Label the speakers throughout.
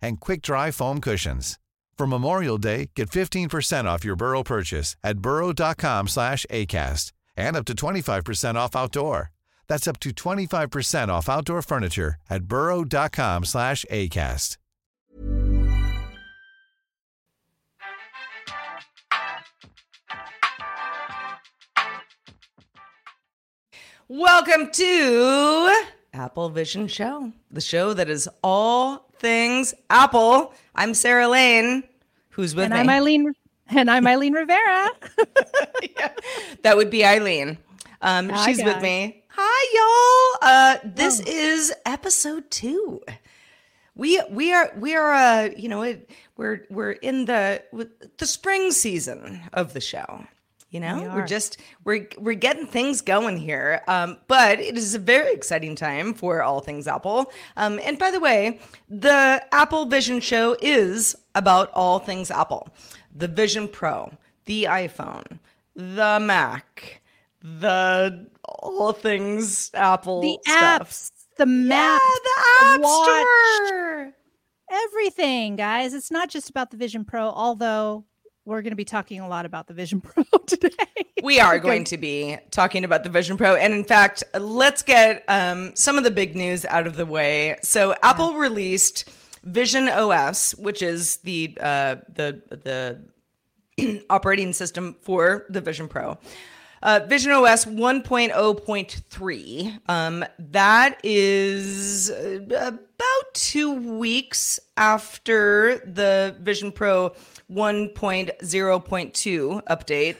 Speaker 1: and quick-dry foam cushions. For Memorial Day, get 15% off your Burrow purchase at burrow.com slash ACAST and up to 25% off outdoor. That's up to 25% off outdoor furniture at burrow.com slash ACAST.
Speaker 2: Welcome to Apple Vision Show, the show that is all things Apple. I'm Sarah Lane, who's with me
Speaker 3: and
Speaker 2: me.
Speaker 3: I'm Eileen, and I'm Eileen Rivera.
Speaker 2: that would be Eileen. Um,
Speaker 3: Hi,
Speaker 2: she's with me. Hi, y'all. Uh, this is episode two. We we are we are uh you know it, we're we're in the the spring season of the show. You know,
Speaker 3: We
Speaker 2: are just we're we're getting things going here. Um, but it is a very exciting time for all things Apple. Um, and by the way, the Apple Vision Show is about all things Apple. The Vision Pro, the iPhone, the Mac, the all things Apple
Speaker 3: The
Speaker 2: stuff.
Speaker 3: apps, the maps,
Speaker 2: yeah, the App
Speaker 3: watch,
Speaker 2: Store.
Speaker 3: everything, guys. It's not just about the Vision Pro, although we're going to be talking a lot about the Vision Pro today.
Speaker 2: We are going to be talking about the Vision Pro. And in fact, let's get um, some of the big news out of the way. So Apple released Vision OS, which is the uh, the the operating system for the Vision Pro. Uh, Vision OS 1.0.3. Um, that is about two weeks after the Vision Pro 1.0.2 update.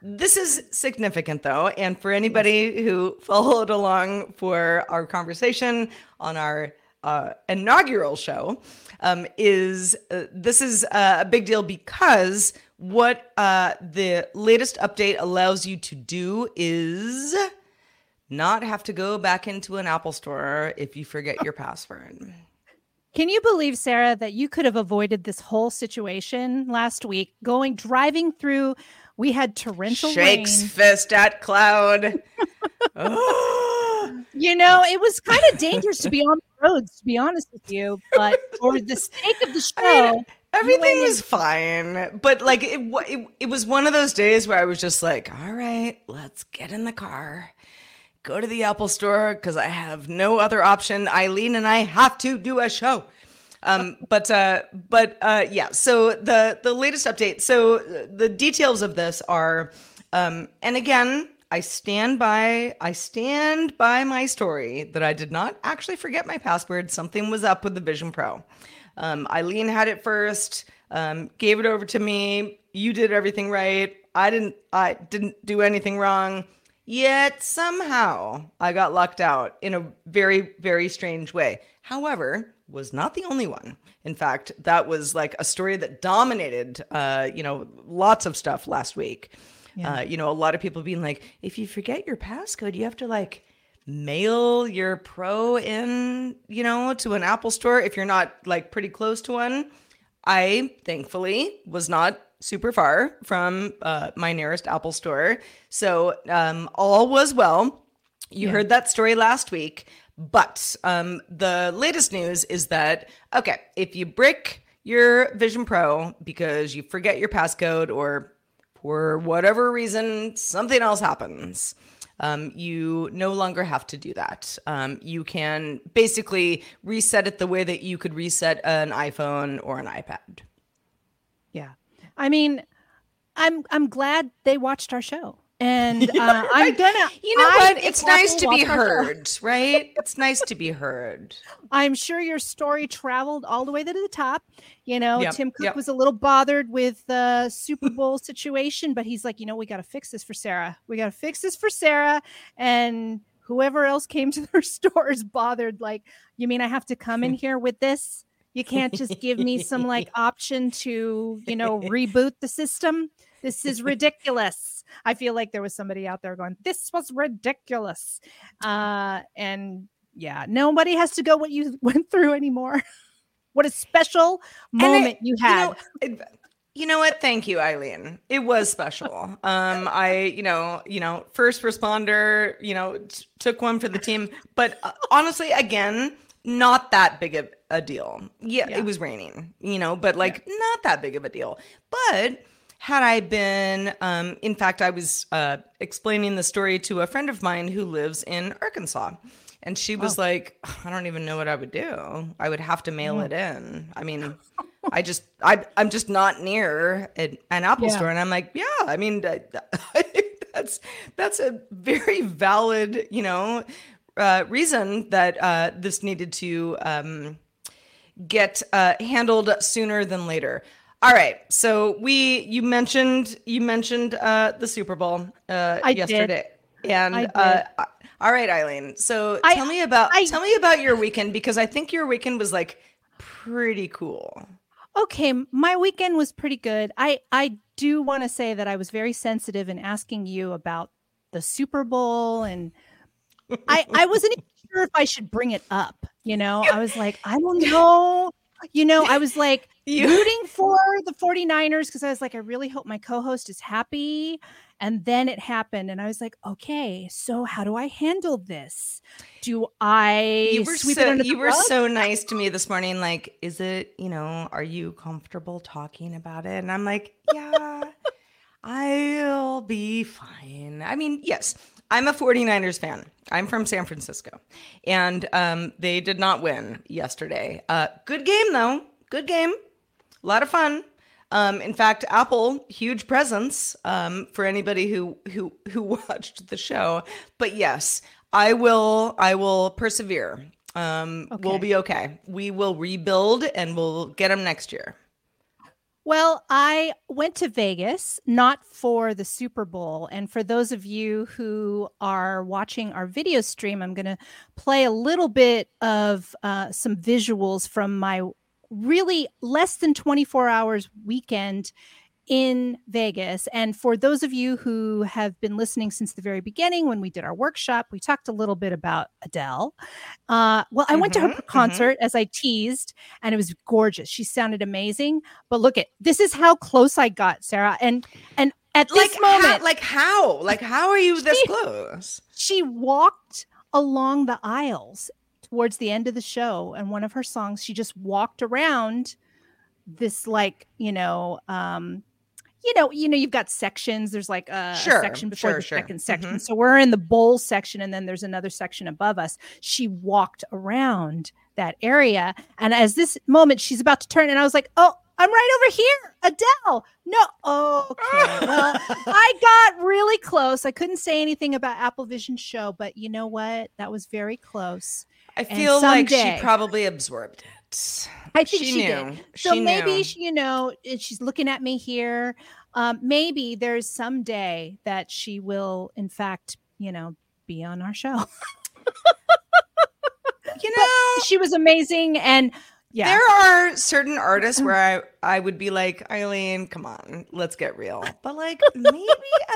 Speaker 2: This is significant though, and for anybody who followed along for our conversation on our uh, inaugural show, um, is uh, this is uh, a big deal because what uh, the latest update allows you to do is not have to go back into an Apple store if you forget your password.
Speaker 3: Can you believe, Sarah, that you could have avoided this whole situation last week going driving through? We had torrential
Speaker 2: Shakes
Speaker 3: rain.
Speaker 2: fist at cloud. Oh.
Speaker 3: You know, it was kind of dangerous to be on the roads, to be honest with you. But for the sake of the show,
Speaker 2: I mean, everything was fine, but like it, it, it was one of those days where I was just like, all right, let's get in the car, go to the Apple store because I have no other option. Eileen and I have to do a show. Um, but uh, but uh, yeah. So the the latest update. So the details of this are, um, and again, I stand by I stand by my story that I did not actually forget my password. Something was up with the Vision Pro. Um, Eileen had it first, um, gave it over to me. You did everything right. I didn't. I didn't do anything wrong. Yet somehow I got lucked out in a very, very strange way. However, was not the only one. In fact, that was like a story that dominated, uh, you know, lots of stuff last week. Uh, you know, a lot of people being like, if you forget your passcode, you have to like mail your pro in, you know, to an Apple store if you're not like pretty close to one. I thankfully was not super far from uh, my nearest Apple store. So um, all was well. You heard that story last week. But um, the latest news is that, okay, if you brick your Vision Pro because you forget your passcode or for whatever reason something else happens, um, you no longer have to do that. Um, you can basically reset it the way that you could reset an iPhone or an iPad.
Speaker 3: Yeah. I mean, I'm I'm glad they watched our show and uh, I'm gonna.
Speaker 2: You know
Speaker 3: I
Speaker 2: what? It's nice to be
Speaker 3: watched our show.
Speaker 2: heard, right? It's nice to be heard.
Speaker 3: I'm sure your story traveled all the way to the top. You know,
Speaker 2: Yep,
Speaker 3: Tim Cook
Speaker 2: yep.
Speaker 3: was a little bothered with the Super Bowl situation, but he's like, you know, we got to fix this for Sarah. We got to fix this for Sarah. And whoever else came to their store is bothered. Like, you mean I have to come in here with this? You can't just give me some like option to, you know, reboot the system. This is ridiculous. I feel like there was somebody out there going, this was ridiculous. Uh, and yeah, nobody has to go what you went through anymore. what a special moment you had.
Speaker 2: know, it- you know what? Thank you, Eileen. It was special. Um, I, you know, you know, first responder, you know, t- took one for the team, but uh, honestly, again, not that big of a deal. Yeah,
Speaker 3: Yeah.
Speaker 2: it was raining, you know, but like not that big of a deal. But had I been, um, in fact, I was uh, explaining the story to a friend of mine who lives in Arkansas. And she was like, I don't even know what I would do. I would have to mail it in. I mean, I just, I, I'm just not near an, an Apple
Speaker 3: Yeah.
Speaker 2: store. And I'm like, yeah, I mean, I, I that's, that's a very valid, you know, uh, reason that uh, this needed to um, get uh, handled sooner than later. All right. So we, you mentioned, you mentioned uh, the Super Bowl uh,
Speaker 3: I did.
Speaker 2: yesterday. And
Speaker 3: I did.
Speaker 2: uh, all right, Eileen. So
Speaker 3: I-
Speaker 2: tell me about
Speaker 3: I-
Speaker 2: tell me about your weekend because I think your weekend was like pretty cool.
Speaker 3: okay my weekend was pretty good i i do want to say that i was very sensitive in asking you about the super bowl and i i wasn't even sure if i should bring it up you know i was like i don't know you know i was like rooting for the 49ers because i was like i really hope my co-host is happy and then it happened and i was like okay so how do i handle this do i
Speaker 2: You were
Speaker 3: sweep
Speaker 2: so
Speaker 3: it under the
Speaker 2: you were
Speaker 3: rug?
Speaker 2: so nice to me this morning. Like, is it you know? Are you comfortable talking about it? And I'm like, yeah, I'll be fine. I mean, yes, I'm a 49ers fan. I'm from San Francisco, and um, they did not win yesterday. Uh, good game though. Good game. A lot of fun. Um, in fact, Apple huge presence um, for anybody who who who watched the show. But yes, I will I will persevere. Um, We'll be okay. We will rebuild and we'll get them next year.
Speaker 3: Well, I went to Vegas not for the Super Bowl. And for those of you who are watching our video stream, I'm going to play a little bit of uh, some visuals from my really less than 24 hours weekend in Vegas. And for those of you who have been listening since the very beginning, when we did our workshop, we talked a little bit about Adele. Uh, well, I went to her
Speaker 2: Mhm, mhm.
Speaker 3: concert as I teased, and it was gorgeous. She sounded amazing. But look at this is how close I got, Sarah. And and at
Speaker 2: Like
Speaker 3: this moment,
Speaker 2: how, like how? Like how are you this
Speaker 3: She-
Speaker 2: close?
Speaker 3: she walked along the aisles towards the end of the show and one of her songs she just walked around this like you know um you know you know you've got sections there's like a, a section before
Speaker 2: sure,
Speaker 3: the
Speaker 2: sure.
Speaker 3: second section
Speaker 2: Mhm.
Speaker 3: so we're in the bowl section and then there's another section above us she walked around that area and as this moment she's about to turn and i was like oh i'm right over here adele no okay well I got really close. I couldn't say anything about Apple Vision show, but you know what? That was very close.
Speaker 2: I feel like she probably absorbed it.
Speaker 3: I think she,
Speaker 2: knew.
Speaker 3: did. So
Speaker 2: She
Speaker 3: maybe
Speaker 2: knew.
Speaker 3: she, you know, she's looking at me here. Um, maybe there's some day that she will, in fact, you know, be on our show.
Speaker 2: you know,
Speaker 3: she was amazing, and yeah,
Speaker 2: There are certain artists where I, I would be like, Eileen, come on, let's get real. But like maybe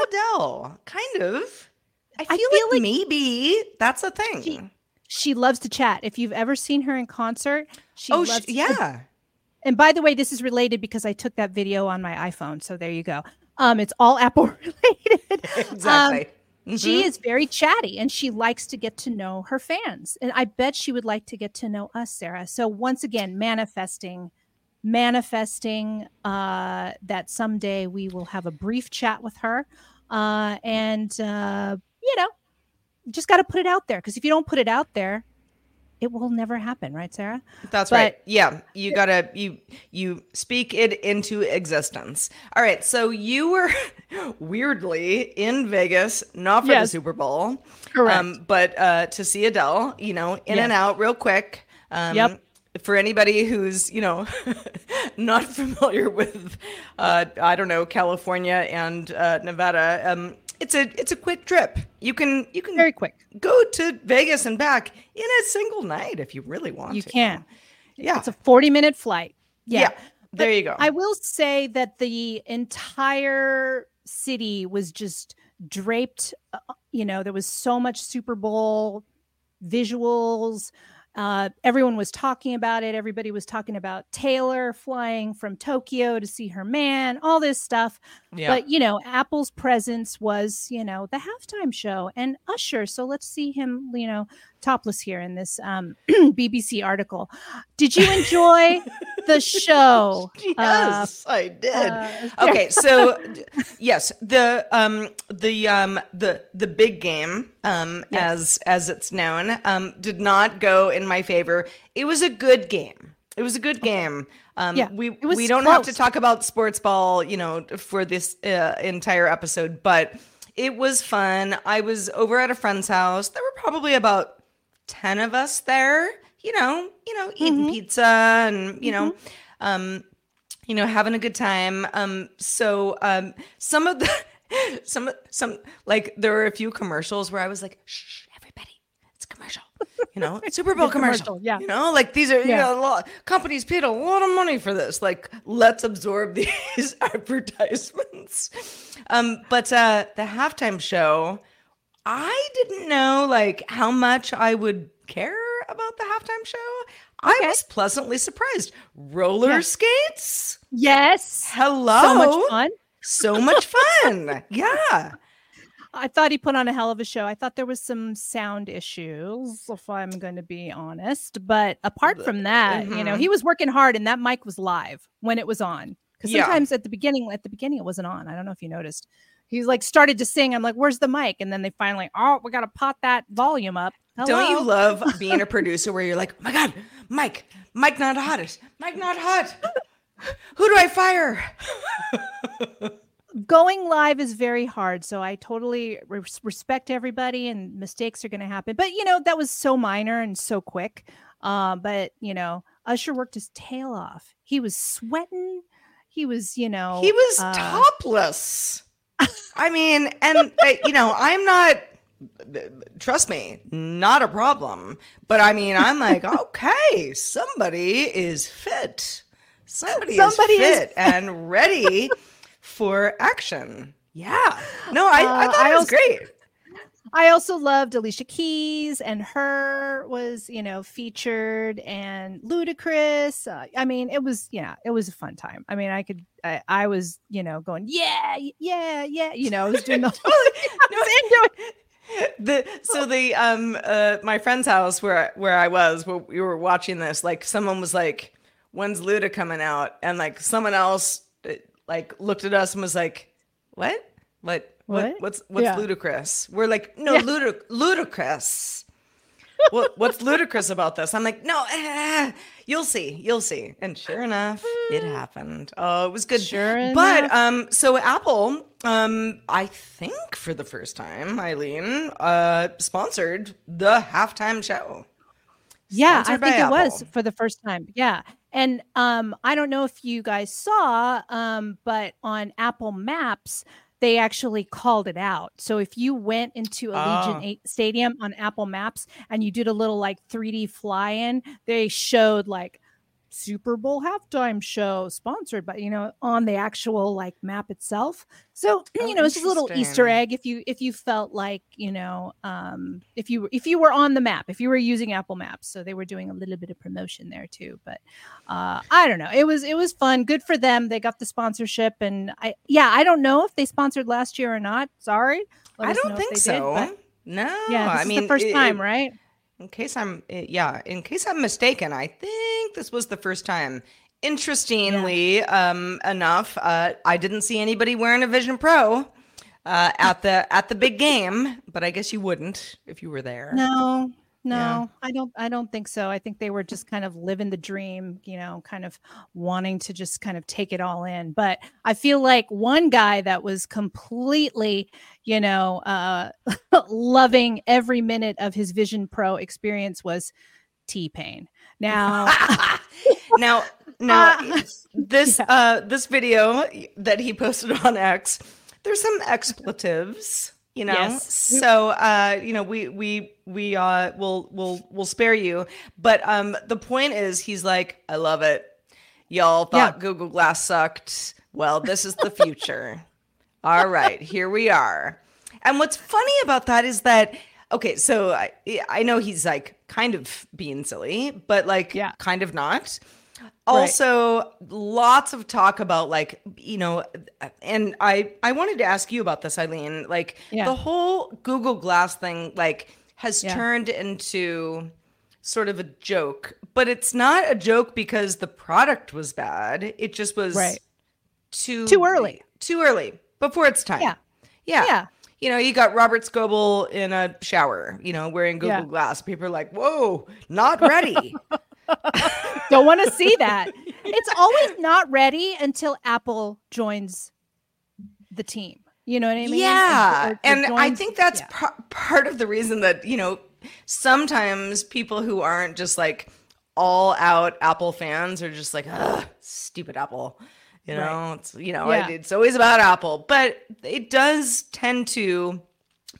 Speaker 2: Adele, kind of. I feel,
Speaker 3: I feel
Speaker 2: like,
Speaker 3: like-
Speaker 2: maybe that's a thing.
Speaker 3: She- she loves to chat. If you've ever seen her in concert, she
Speaker 2: oh,
Speaker 3: loves
Speaker 2: sh-
Speaker 3: to-
Speaker 2: yeah.
Speaker 3: And by the way, this is related because I took that video on my iPhone. So there you go. Um, it's all Apple related.
Speaker 2: Exactly.
Speaker 3: Um, She
Speaker 2: Mhm.
Speaker 3: is very chatty and she likes to get to know her fans. And I bet she would like to get to know us, Sarah. So once again, manifesting, manifesting uh, that someday we will have a brief chat with her. Uh, and, uh, you know, just got to put it out there because if you don't put it out there, it will never happen, right, Sarah?
Speaker 2: That's
Speaker 3: But-
Speaker 2: right. Yeah, you gotta you you speak it into existence. All right. So you were weirdly in Vegas, not for the Super Bowl,
Speaker 3: Correct.
Speaker 2: but uh, to see Adele. You know, in and out real quick. Um,
Speaker 3: Yep.
Speaker 2: For anybody who's you know not familiar with, uh, I don't know, California and uh, Nevada, um, it's a it's a quick trip. You can you can
Speaker 3: Very quick.
Speaker 2: go to Vegas and back in a single night if you really want
Speaker 3: You
Speaker 2: to.
Speaker 3: can.
Speaker 2: Yeah.
Speaker 3: It's a 40 minute flight. Yeah.
Speaker 2: Yeah, there you go.
Speaker 3: I will say that the entire city was just draped. uh, You know, there was so much Super Bowl visuals. Uh, everyone was talking about it. Everybody was talking about Taylor flying from Tokyo to see her man, all this stuff.
Speaker 2: yeah.
Speaker 3: But, you know, Apple's presence was, you know, the halftime show and Usher. So let's see him, you know, topless here in this um, BBC article. Did you enjoy the show? Uh,
Speaker 2: yes, I did.
Speaker 3: uh,
Speaker 2: okay, so yes, the um the um the the big game um as as it's known um did not go in my favor. It was a good game. It was a good game. Um,
Speaker 3: Yeah,
Speaker 2: we we don't have to talk about sports ball, you know, for this uh, entire episode, but it was fun. I was over at a friend's house. There were probably about 10 of us there, you know, you know, eating pizza and, you know, um, you know, having a good time. Um, so um some of the some of some like there were a few commercials where I was like, shh, everybody, it's commercial. You know, Super Bowl commercial.
Speaker 3: commercial, yeah.
Speaker 2: You know, like these are you
Speaker 3: Yeah.
Speaker 2: know, a lot companies paid a lot of money for this. Like, let's absorb these advertisements. Um, but uh the halftime show, I didn't know like how much I would care about the halftime show. I was pleasantly surprised. Roller
Speaker 3: Yeah.
Speaker 2: skates?
Speaker 3: yes.
Speaker 2: Hello.
Speaker 3: So much fun.
Speaker 2: So much fun. yeah.
Speaker 3: I thought he put on a hell of a show. I thought there was some sound issues, if I'm going to be honest. But apart from that, you know,
Speaker 2: mhm.
Speaker 3: he was working hard, and that mic was live when it was on. Because
Speaker 2: Yeah.
Speaker 3: sometimes at the beginning, at the beginning, it wasn't on. I don't know if you noticed. He's like started to sing. I'm like, "Where's the mic?" And then they finally, oh, we got to pot that volume up.
Speaker 2: Don't you love being a producer where you're like, oh my God, Mike, Mike not hot. Mike not hot. Who do I fire?
Speaker 3: going live is very hard so i totally res- respect everybody and mistakes are going to happen but you know that was so minor and so quick uh, but you know usher worked his tail off he was sweating he was you know
Speaker 2: He was
Speaker 3: uh,
Speaker 2: topless. I mean, and uh, you know, I'm not. Trust me, not a problem. But I mean, I'm like, okay, somebody is fit. Somebody,
Speaker 3: Somebody
Speaker 2: is
Speaker 3: is
Speaker 2: fit and ready for action. Yeah. No, I, I
Speaker 3: Uh,
Speaker 2: thought
Speaker 3: I
Speaker 2: it was
Speaker 3: also-
Speaker 2: great.
Speaker 3: I also loved Alicia Keys and her was, you know, featured and Ludacris. Uh, I mean, it was, yeah, it was a fun time. I mean, I could, I, I was, you know, going, yeah, yeah, yeah. You know, I was doing the whole
Speaker 2: the so the um uh my friend's house where where I was where we were watching this like someone was like when's Luda coming out and like someone else uh, like looked at us and was like what what what,
Speaker 3: What?
Speaker 2: what's what's
Speaker 3: Yeah.
Speaker 2: ludicrous we're like no
Speaker 3: Yeah.
Speaker 2: ludic- ludicrous what what's ludicrous about this I'm like no eh, you'll see you'll see and sure enough it happened oh it was good
Speaker 3: Sure
Speaker 2: but
Speaker 3: enough.
Speaker 2: um so Apple um I think for the first time Eileen uh sponsored the halftime show
Speaker 3: Yeah, I
Speaker 2: Sponsored
Speaker 3: think it was for the first time. Yeah. And um I don't know if you guys saw um but on Apple Maps they actually called it out. So if you went into Allegiant
Speaker 2: Ah.
Speaker 3: 8 Stadium on Apple Maps and you did a little like 3D fly in, they showed like Super Bowl halftime show sponsored by you know on the actual like map itself. So
Speaker 2: Oh,
Speaker 3: you know it's just a little Easter egg if you if you felt like you know um if you if you were on the map if you were using Apple Maps. So they were doing a little bit of promotion there too. But uh I don't know. It was it was fun. Good for them. They got the sponsorship and I yeah I don't know if they sponsored last year or not. Sorry.
Speaker 2: I don't think
Speaker 3: did,
Speaker 2: so
Speaker 3: but
Speaker 2: no
Speaker 3: yeah,
Speaker 2: I mean
Speaker 3: the first
Speaker 2: it-
Speaker 3: time,
Speaker 2: it-
Speaker 3: right?
Speaker 2: In case I'm uh, yeah in case I'm mistaken I think this was the first time interestingly um enough uh I didn't see anybody wearing a Vision Pro uh at the at the big game but I guess you wouldn't if you were there.
Speaker 3: No, no,
Speaker 2: Yeah.
Speaker 3: I don't. I don't think so. I think they were just kind of living the dream, you know, kind of wanting to just kind of take it all in. But I feel like one guy that was completely, you know, uh, loving every minute of his Vision Pro experience was T Pain. Now,
Speaker 2: now, now
Speaker 3: Uh,
Speaker 2: this
Speaker 3: yeah.
Speaker 2: uh this video that he posted on X, there's some expletives, you know.
Speaker 3: Yes.
Speaker 2: So uh, you know, we we we uh will will will spare you. But um the point is he's like, I love it. Y'all thought
Speaker 3: Yeah.
Speaker 2: Google Glass sucked. Well, this is the future. All right, here we are. And what's funny about that is that okay, so I I know he's like kind of being silly, but like
Speaker 3: Yeah.
Speaker 2: kind of not. Also, lots of talk about like you know, and I I wanted to ask you about this, Eileen. Like
Speaker 3: Yeah.
Speaker 2: the whole Google Glass thing, like has
Speaker 3: Yeah.
Speaker 2: turned into sort of a joke, but it's not a joke because the product was bad. It just was
Speaker 3: Right.
Speaker 2: too
Speaker 3: Too early.
Speaker 2: too early before it's time.
Speaker 3: Yeah.
Speaker 2: yeah,
Speaker 3: Yeah.
Speaker 2: You know, you got Robert Scoble in a shower, you know, wearing Google. Glass. People are like, "Whoa, not ready."
Speaker 3: don't want to see that. It's always not ready until Apple joins the team. You know what I mean?
Speaker 2: Yeah,
Speaker 3: Or- or
Speaker 2: and I think that's
Speaker 3: yeah.
Speaker 2: par- part of the reason that you know sometimes people who aren't just like all out Apple fans are just like, Ugh, stupid Apple. You know,
Speaker 3: Right.
Speaker 2: it's you know,
Speaker 3: Yeah.
Speaker 2: it- it's always about Apple, but it does tend to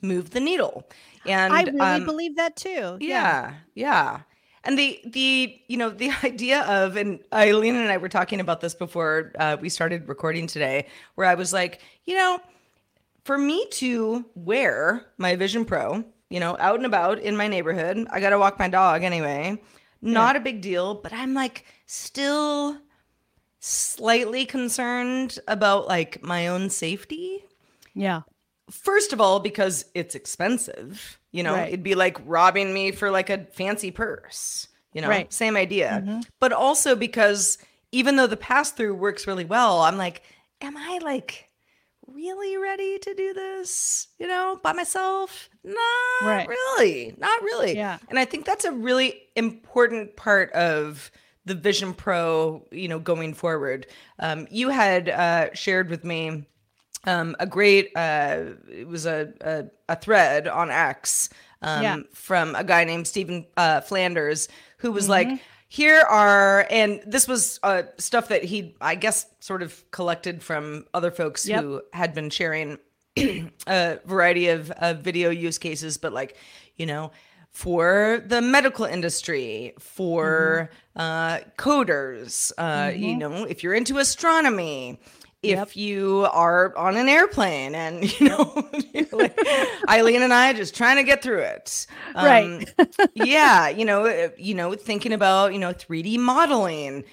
Speaker 2: move the needle. And
Speaker 3: I really
Speaker 2: um,
Speaker 3: believe that too.
Speaker 2: yeah, yeah. And the the you know the idea of and Eileen and I were talking about this before uh, we started recording today, where I was like, you know, for me to wear my Vision Pro, you know, out and about in my neighborhood, I got to walk my dog anyway. Not a big deal, but I'm like still slightly concerned about like my own safety
Speaker 3: Yeah.
Speaker 2: first of all because it's expensive you know
Speaker 3: Right.
Speaker 2: it'd be like robbing me for like a fancy purse you know
Speaker 3: Right.
Speaker 2: same idea but also because even though the pass through works really well i'm like am i like really ready to do this you know by myself not
Speaker 3: Right.
Speaker 2: really not really
Speaker 3: Yeah.
Speaker 2: and i think that's a really important part of the vision pro you know going forward um, you had uh, shared with me um, a great uh, it was a, a a thread on X um,
Speaker 3: Yeah.
Speaker 2: from a guy named Stephen uh, Flanders who was
Speaker 3: Mm-hmm.
Speaker 2: like, here are and this was uh, stuff that he I guess sort of collected from other folks
Speaker 3: Yep.
Speaker 2: who had been sharing a variety of, of video use cases, but like you know. For the medical industry, for uh, coders, uh, you know, if you're into astronomy, if you are on an airplane and you know like, eileen and i just trying to get through it Um,
Speaker 3: Right.
Speaker 2: yeah you know uh, you know thinking about you know 3d modeling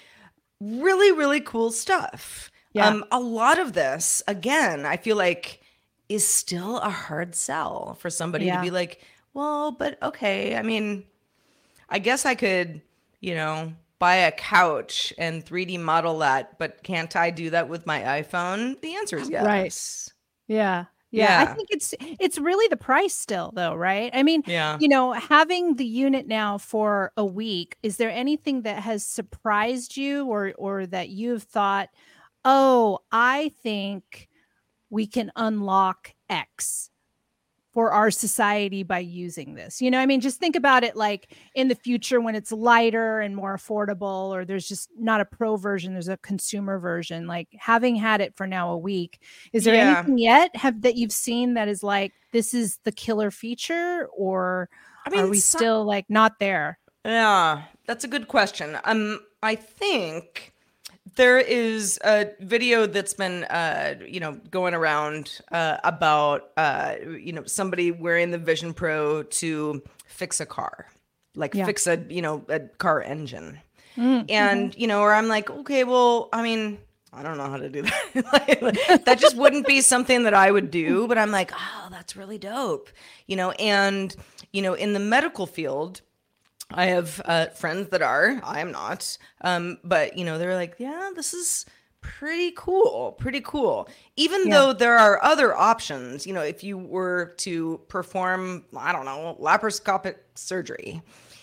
Speaker 2: really really cool stuff
Speaker 3: Yeah.
Speaker 2: um a lot of this again i feel like is still a hard sell for somebody
Speaker 3: Yeah.
Speaker 2: to be like well but okay i mean I guess I could, you know, buy a couch and 3D model that, but can't I do that with my iPhone? The answer is yes.
Speaker 3: Right. Yeah. Yeah.
Speaker 2: Yeah.
Speaker 3: I think it's it's really the price still though, right? I mean,
Speaker 2: Yeah.
Speaker 3: you know, having the unit now for a week, is there anything that has surprised you or or that you've thought, "Oh, I think we can unlock X for our society by using this." You know, I mean, just think about it like in the future when it's lighter and more affordable or there's just not a pro version, there's a consumer version. Like having had it for now a week, is there
Speaker 2: Yeah.
Speaker 3: anything yet have that you've seen that is like this is the killer feature or
Speaker 2: I mean,
Speaker 3: are we
Speaker 2: some-
Speaker 3: still like not there?
Speaker 2: Yeah, that's a good question. Um, I think there is a video that's been, uh, you know, going around uh, about, uh, you know, somebody wearing the Vision Pro to fix a car, like
Speaker 3: Yeah.
Speaker 2: fix a, you know, a car engine.
Speaker 3: Mm,
Speaker 2: and you know or i'm like okay well i mean i don't know how to do that Like, that just wouldn't be something that i would do but i'm like oh that's really dope you know and you know in the medical field i have uh, friends that are i am not um, but you know they're like yeah this is pretty cool. Pretty cool. Even
Speaker 3: Yeah.
Speaker 2: though there are other options, you know, if you were to perform, I don't know, laparoscopic surgery,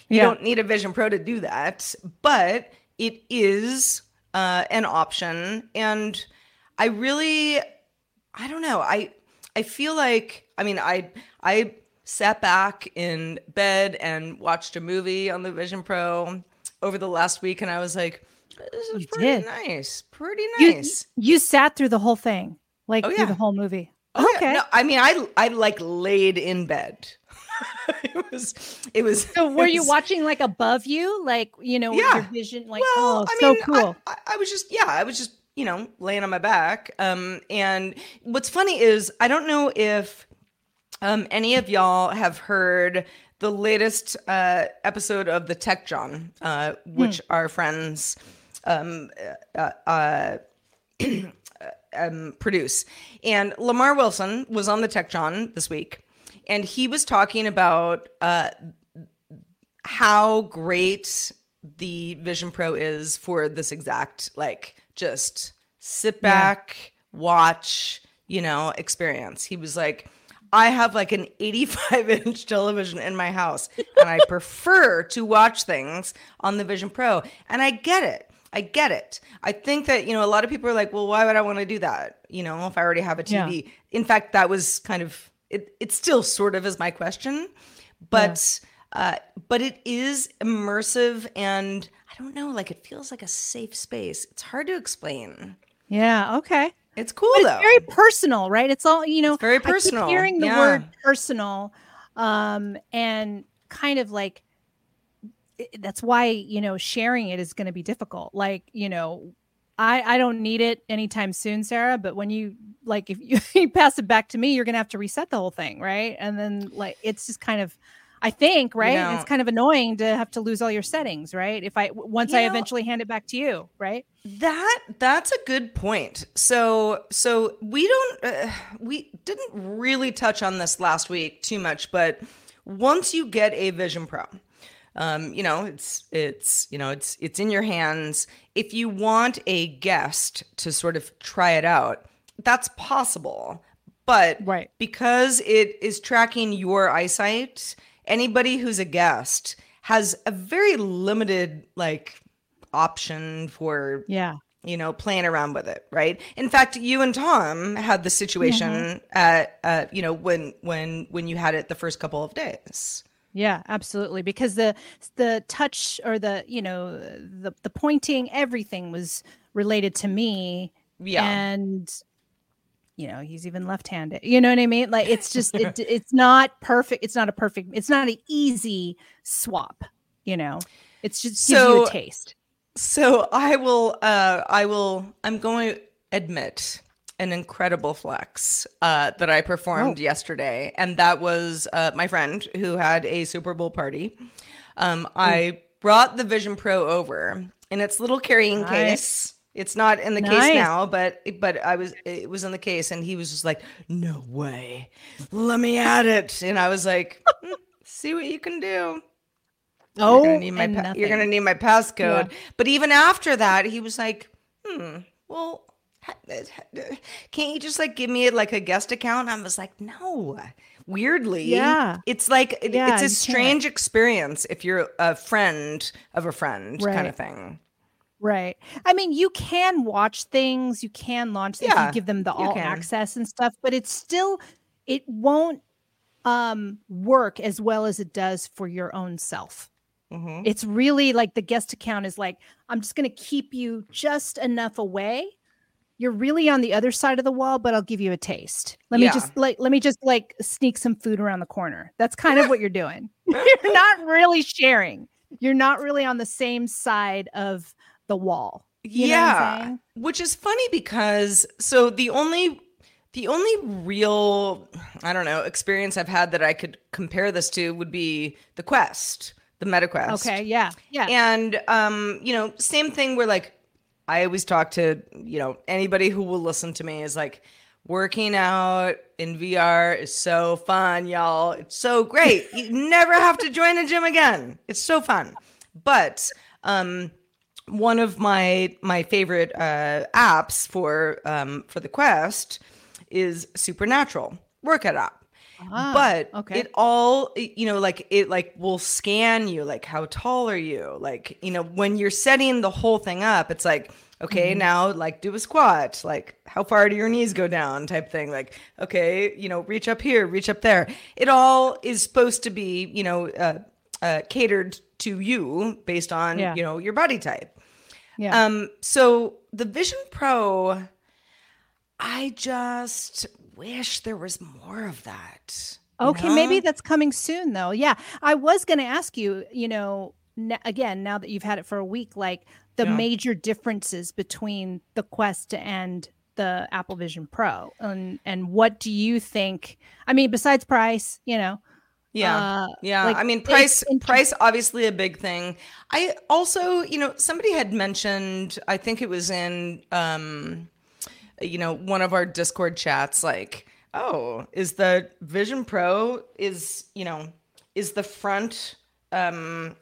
Speaker 2: you
Speaker 3: Yeah.
Speaker 2: don't need a Vision Pro to do that, but it is uh, an option. And I really, I don't know. I I feel like I mean I I sat back in bed and watched a movie on the Vision Pro over the last week, and I was like, "This is
Speaker 3: You
Speaker 2: pretty
Speaker 3: did.
Speaker 2: nice, pretty
Speaker 3: You,
Speaker 2: nice."
Speaker 3: you sat through the whole thing, like
Speaker 2: Oh,
Speaker 3: through the whole movie.
Speaker 2: Oh, yeah.
Speaker 3: okay.
Speaker 2: No, I mean, I I like laid in bed. it was it was.
Speaker 3: so were
Speaker 2: it
Speaker 3: you
Speaker 2: was-
Speaker 3: watching like above you, like you know, with
Speaker 2: Yeah.
Speaker 3: your vision, like
Speaker 2: well,
Speaker 3: oh,
Speaker 2: I
Speaker 3: so
Speaker 2: mean,
Speaker 3: cool.
Speaker 2: I, I was just, yeah, I was just, you know, laying on my back. Um, and what's funny is I don't know if um any of y'all have heard the latest uh episode of the Tech Jawn, uh, which our friends um uh, uh um, produce. And Lamarr Wilson was on the Tech Jawn this week, and he was talking about uh, how great the Vision Pro is for this exact like just sit back, watch, you know, experience. He was like, I have like an 85 inch television in my house, and I prefer to watch things on the Vision Pro. And I get it. I get it. I think that, you know, a lot of people are like, well, why would I want to do that? You know, if I already have a
Speaker 3: Yeah.
Speaker 2: TV. In fact, that was kind of it, it still sort of is my question. But uh, but it is immersive and I don't know, like it feels like a safe space. It's hard to explain.
Speaker 3: Yeah. Okay.
Speaker 2: It's cool
Speaker 3: But
Speaker 2: though.
Speaker 3: it's very personal, right? It's all you know.
Speaker 2: It's very personal,
Speaker 3: hearing the
Speaker 2: yeah.
Speaker 3: word personal, um, and kind of like that's why you know sharing it is going to be difficult. Like you know, I I don't need it anytime soon, Sarah. But when you like, if you, you pass it back to me, you're going to have to reset the whole thing, right? And then like it's just kind of. I think, right?
Speaker 2: know-
Speaker 3: it's kind of annoying to have to lose all your settings, right? If I once I
Speaker 2: know-
Speaker 3: eventually hand it back to you, right?
Speaker 2: That that's a good point. So so we don't uh, we didn't really touch on this last week too much, but once you get a Vision Pro, um, you know it's it's you know it's it's in your hands. If you want a guest to sort of try it out, that's possible. But
Speaker 3: Right.
Speaker 2: because it is tracking your eyesight, anybody who's a guest has a very limited like option for
Speaker 3: Yeah.
Speaker 2: you know playing around with it right in fact you and tom had the situation
Speaker 3: Mm-hmm.
Speaker 2: at uh you know when when when you had it the first couple of days
Speaker 3: Yeah, absolutely. Because the the touch or the you know the the pointing, everything was related to me.
Speaker 2: Yeah.
Speaker 3: and you know he's even left-handed. You know what I mean? Like it's just it, it's not perfect. It's not a perfect. It's not an easy swap. You know, it's just gives you a
Speaker 2: So-
Speaker 3: taste.
Speaker 2: so i will uh i will i'm going to admit an incredible flex uh that i performed
Speaker 3: Oh.
Speaker 2: yesterday and that was uh my friend who had a super bowl party um i brought the vision pro over in its little carrying
Speaker 3: Nice.
Speaker 2: case it's not in the
Speaker 3: Nice.
Speaker 2: case now but but i was it was in the case and he was just like no way let me at it and i was like "Hmm, see what you can do
Speaker 3: Oh,
Speaker 2: you're gonna need my pa- you're gonna need my passcode. But even after that, he was like, "Hmm, well, can't you just like give me like a guest account?" I was like, "No." Weirdly,
Speaker 3: Yeah.
Speaker 2: it's like it-
Speaker 3: Yeah,
Speaker 2: it's a
Speaker 3: you can't.
Speaker 2: strange experience if you're a friend of a friend, kind of thing.
Speaker 3: Right. I mean, you can watch things, you can launch things,
Speaker 2: Yeah,
Speaker 3: you give them the all
Speaker 2: can.
Speaker 3: access and stuff, but it's still it won't um work as well as it does for your own self.
Speaker 2: Mhm.
Speaker 3: It's really like the guest account is like, I'm just going to keep you just enough away. You're really on the other side of the wall, but I'll give you a taste. Let
Speaker 2: Yeah.
Speaker 3: me just like, let me just like sneak some food around the corner. That's kind of what you're doing. you're not really sharing. You're not really on the same side of the wall. You know what I'm
Speaker 2: yeah, which is funny because so the only the only real I don't know experience I've had that I could compare this to would be the Quest, the MetaQuest.
Speaker 3: Okay. Yeah. Yeah.
Speaker 2: And um, you know, same thing where like I always talk to, you know, anybody who will listen to me is like working out in VR is so fun, y'all. It's so great. you never have to join a gym again. It's so fun. But um one of my my favorite uh, apps for um, for the Quest is Supernatural workout app.
Speaker 3: Ah,
Speaker 2: but
Speaker 3: okay.
Speaker 2: it all you know like it like will scan you like how tall are you like you know when you're setting the whole thing up it's like okay
Speaker 3: Mm-hmm.
Speaker 2: now like do a squat like how far do your knees go down type thing like okay you know reach up here reach up there it all is supposed to be you know uh, uh, catered to you based on
Speaker 3: Yeah.
Speaker 2: you know your body type
Speaker 3: yeah.
Speaker 2: um, so the Vision Pro, I just wish there was more of that.
Speaker 3: Okay, maybe that's coming soon though. Yeah. I was going to ask you, you know, n- again, now that you've had it for a week, like the
Speaker 2: Yeah.
Speaker 3: major differences between the Quest and the Apple Vision Pro. And and what do you think? I mean, besides price, you know.
Speaker 2: Yeah.
Speaker 3: uh,
Speaker 2: yeah.
Speaker 3: like,
Speaker 2: I mean, price, price, obviously a big thing. I also, you know, somebody had mentioned, I think it was in, um, you know, one of our Discord chats, like, oh, is the Vision Pro is, you know, is the front, um,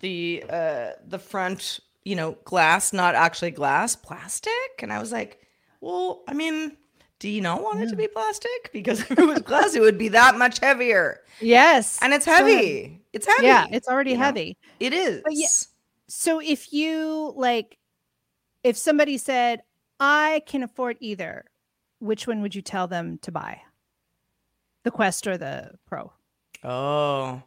Speaker 2: the, uh, the front, you know, glass, not actually glass, plastic? And I was like, well, I mean, do you not want it to be plastic? Because if it was glass, it would be that much heavier.
Speaker 3: Yes.
Speaker 2: And it's
Speaker 3: heavy.
Speaker 2: It's heavy.
Speaker 3: Yeah, it's already
Speaker 2: you know?
Speaker 3: heavy.
Speaker 2: It is.
Speaker 3: Yeah- So if you like if somebody said, "I can afford either," which one would you tell them to buy? The Quest or the Pro?
Speaker 2: Oh.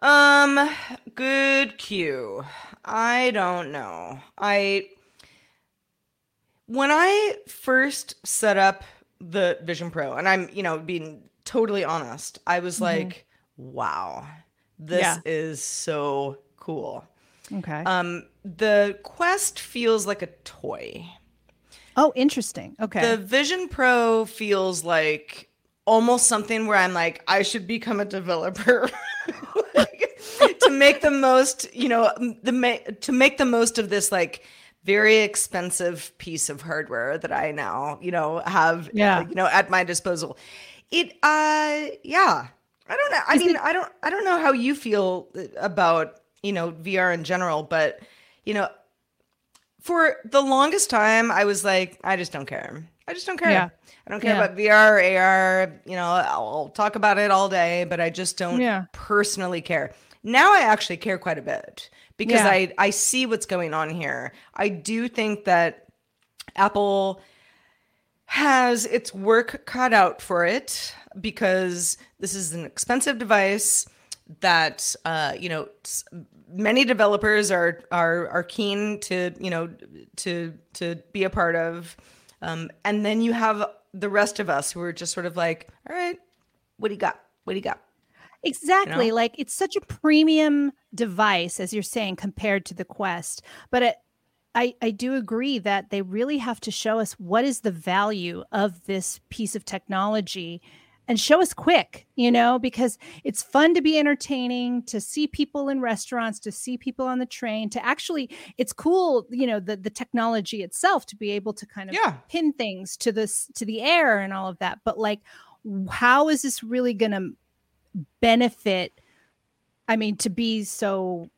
Speaker 2: Um, good cue. I don't know. I when I first set up the Vision Pro, and I'm, you know, being totally honest, I was like, wow, this
Speaker 3: Yeah.
Speaker 2: is so cool.
Speaker 3: Okay.
Speaker 2: Um, the Quest feels like a toy.
Speaker 3: oh, interesting. Okay.
Speaker 2: The Vision Pro feels like almost something where I'm like, I should become a developer Like, to make the most, you know, the to make the most of this like very expensive piece of hardware that I now, you know, have,
Speaker 3: Yeah.
Speaker 2: you know, at my disposal. It, uh, yeah, I don't know. I mean, I don't, I don't know how you feel about, you know, VR in general, but you know, for the longest time, I was like, I just don't care. I just don't care.
Speaker 3: Yeah.
Speaker 2: I don't care
Speaker 3: Yeah.
Speaker 2: about VR, AR. You know, I'll, I'll talk about it all day, but I just don't
Speaker 3: Yeah.
Speaker 2: personally care. Now I actually care quite a bit because
Speaker 3: Yeah.
Speaker 2: I I see what's going on here. I do think that Apple has its work cut out for it because this is an expensive device that uh, you know many developers are are are keen to you know to to be a part of um, and then you have the rest of us who are just sort of like all right what do you got what do you got
Speaker 3: Exactly.
Speaker 2: know?
Speaker 3: Like it's such a premium device, as you're saying, compared to the Quest. But it, I, I do agree that they really have to show us what is the value of this piece of technology and show us quick, you know, because it's fun to be entertaining, to see people in restaurants, to see people on the train, to actually, it's cool, you know, the, the technology itself to be able to kind of
Speaker 2: Yeah.
Speaker 3: pin things to this, to the air and all of that. But like, how is this really going to benefit i mean to be so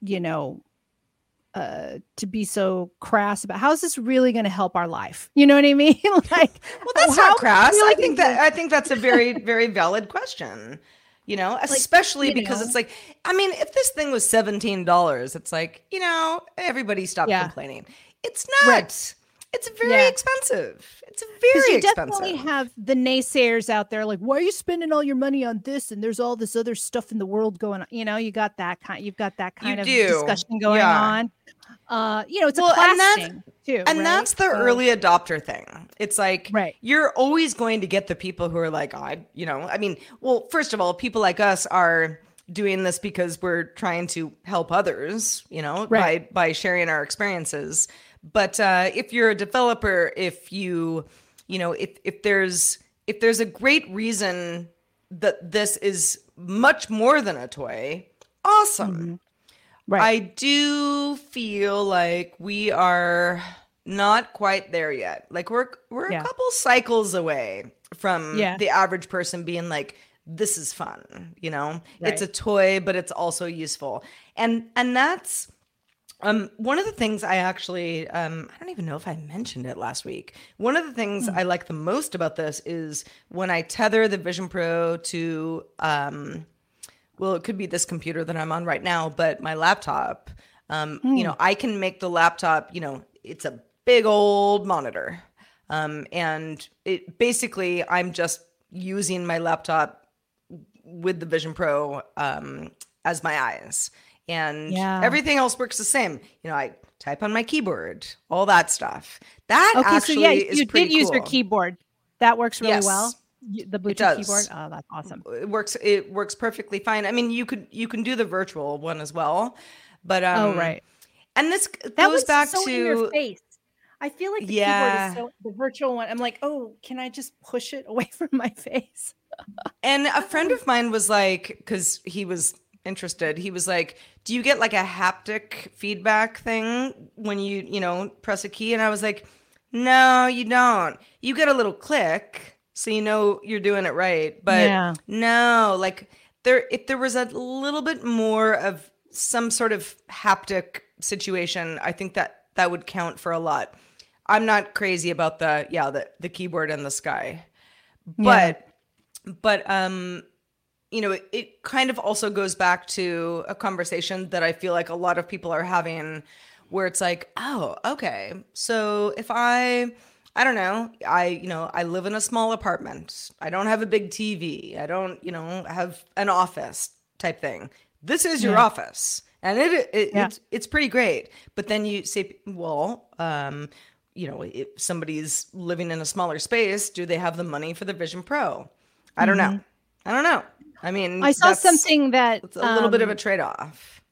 Speaker 3: you know uh to be so crass about how is this really going to help our life you know what i mean like
Speaker 2: well that's
Speaker 3: how
Speaker 2: not crass
Speaker 3: really
Speaker 2: i think that i think that's a very very valid question you know especially
Speaker 3: you
Speaker 2: because
Speaker 3: know.
Speaker 2: it's like i mean if this thing was $17 it's like you know everybody stop
Speaker 3: Yeah.
Speaker 2: complaining it's not
Speaker 3: Right.
Speaker 2: It's very
Speaker 3: Yeah.
Speaker 2: expensive it's very
Speaker 3: you
Speaker 2: expensive
Speaker 3: definitely have the naysayers out there like why are you spending all your money on this and there's all this other stuff in the world going on you know you got that kind you've got that kind of
Speaker 2: do.
Speaker 3: discussion going
Speaker 2: Yeah.
Speaker 3: on uh you know it's
Speaker 2: Well,
Speaker 3: a class
Speaker 2: and that's-
Speaker 3: thing too
Speaker 2: and
Speaker 3: right?
Speaker 2: that's the
Speaker 3: So-
Speaker 2: early adopter thing it's like
Speaker 3: Right.
Speaker 2: you're always going to get the people who are like i you know i mean well first of all people like us are doing this because we're trying to help others you know
Speaker 3: Right.
Speaker 2: by by sharing our experiences but uh if you're a developer if you you know if if there's if there's a great reason that this is much more than a toy awesome
Speaker 3: right
Speaker 2: I do feel like we are not quite there yet. Like we're we're
Speaker 3: Yeah.
Speaker 2: a couple cycles away from
Speaker 3: Yeah.
Speaker 2: the average person being like this is fun, you know? It's a toy but it's also useful. And and that's Um, one of the things I actually, um, I don't even know if I mentioned it last week. One of the things I like the most about this is when I tether the Vision Pro to, um, well, it could be this computer that I'm on right now, but my laptop. Um, You know, I can make the laptop. You know, it's a big old monitor, um, and it basically I'm just using my laptop with the Vision Pro um, as my eyes, and
Speaker 3: Yeah.
Speaker 2: everything else works the same. You know, I type on my keyboard, all that stuff. That
Speaker 3: Okay, so yeah, you
Speaker 2: pretty
Speaker 3: did use your keyboard. That works really
Speaker 2: Yes.
Speaker 3: well. The Bluetooth keyboard. Oh, that's awesome.
Speaker 2: It works. It works perfectly fine. I mean, you could you can do the virtual one as well, but um,
Speaker 3: oh, right.
Speaker 2: And this
Speaker 3: That
Speaker 2: goes back
Speaker 3: so
Speaker 2: to
Speaker 3: face. I feel like the
Speaker 2: Yeah.
Speaker 3: keyboard is so the virtual one. I'm like, oh, can I just push it away from my face?
Speaker 2: And a friend of mine was like, because he was interested, he was like, Do you get like a haptic feedback thing when you, you know, press a key? And I was like, No, you don't. You get a little click, so you know you're doing it right. But
Speaker 3: Yeah.
Speaker 2: no, like there if there was a little bit more of some sort of haptic situation, I think that that would count for a lot. I'm not crazy about the yeah, the the keyboard in the sky. But but um you know it, it kind of also goes back to a conversation that i feel like a lot of people are having where it's like oh okay. So if i i don't know i you know i live in a small apartment. I don't have a big tv i don't you know have an office type thing. This is your
Speaker 3: Yeah.
Speaker 2: office. And it, it
Speaker 3: Yeah.
Speaker 2: it's it's pretty great. But then you say well um you know if somebody's living in a smaller space do they have the money for the vision pro? I don't know. I don't know i mean.
Speaker 3: I saw something that
Speaker 2: it's a little bit of a
Speaker 3: um,
Speaker 2: trade-off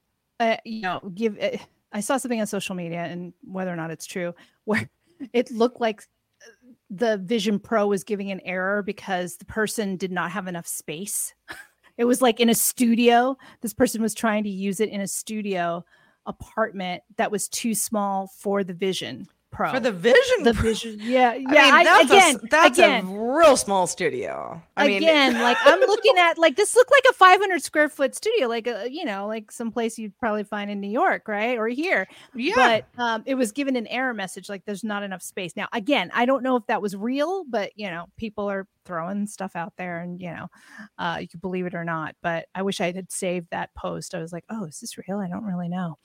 Speaker 3: uh, you know, give. Uh, I saw something on social media, and whether or not it's true, where it looked like uh, the Vision Pro was giving an error because the person did not have enough space. It was like in a studio. This person was trying to use it in a studio apartment that was too small for the Vision Pro.
Speaker 2: for the vision
Speaker 3: the Vision, yeah,
Speaker 2: I
Speaker 3: yeah.
Speaker 2: mean,
Speaker 3: I,
Speaker 2: that's,
Speaker 3: again,
Speaker 2: a, that's
Speaker 3: again,
Speaker 2: a real small studio. I mean
Speaker 3: again like i'm looking at like this looked like a 500 square foot studio like a you know like someplace you'd probably find in new york right or here.
Speaker 2: Yeah.
Speaker 3: But um it was given an error message like there's not enough space. Now again i don't know if that was real but you know people are throwing stuff out there and you know uh you can believe it or not but i wish i had saved that post. I was like oh is this real? I don't really know.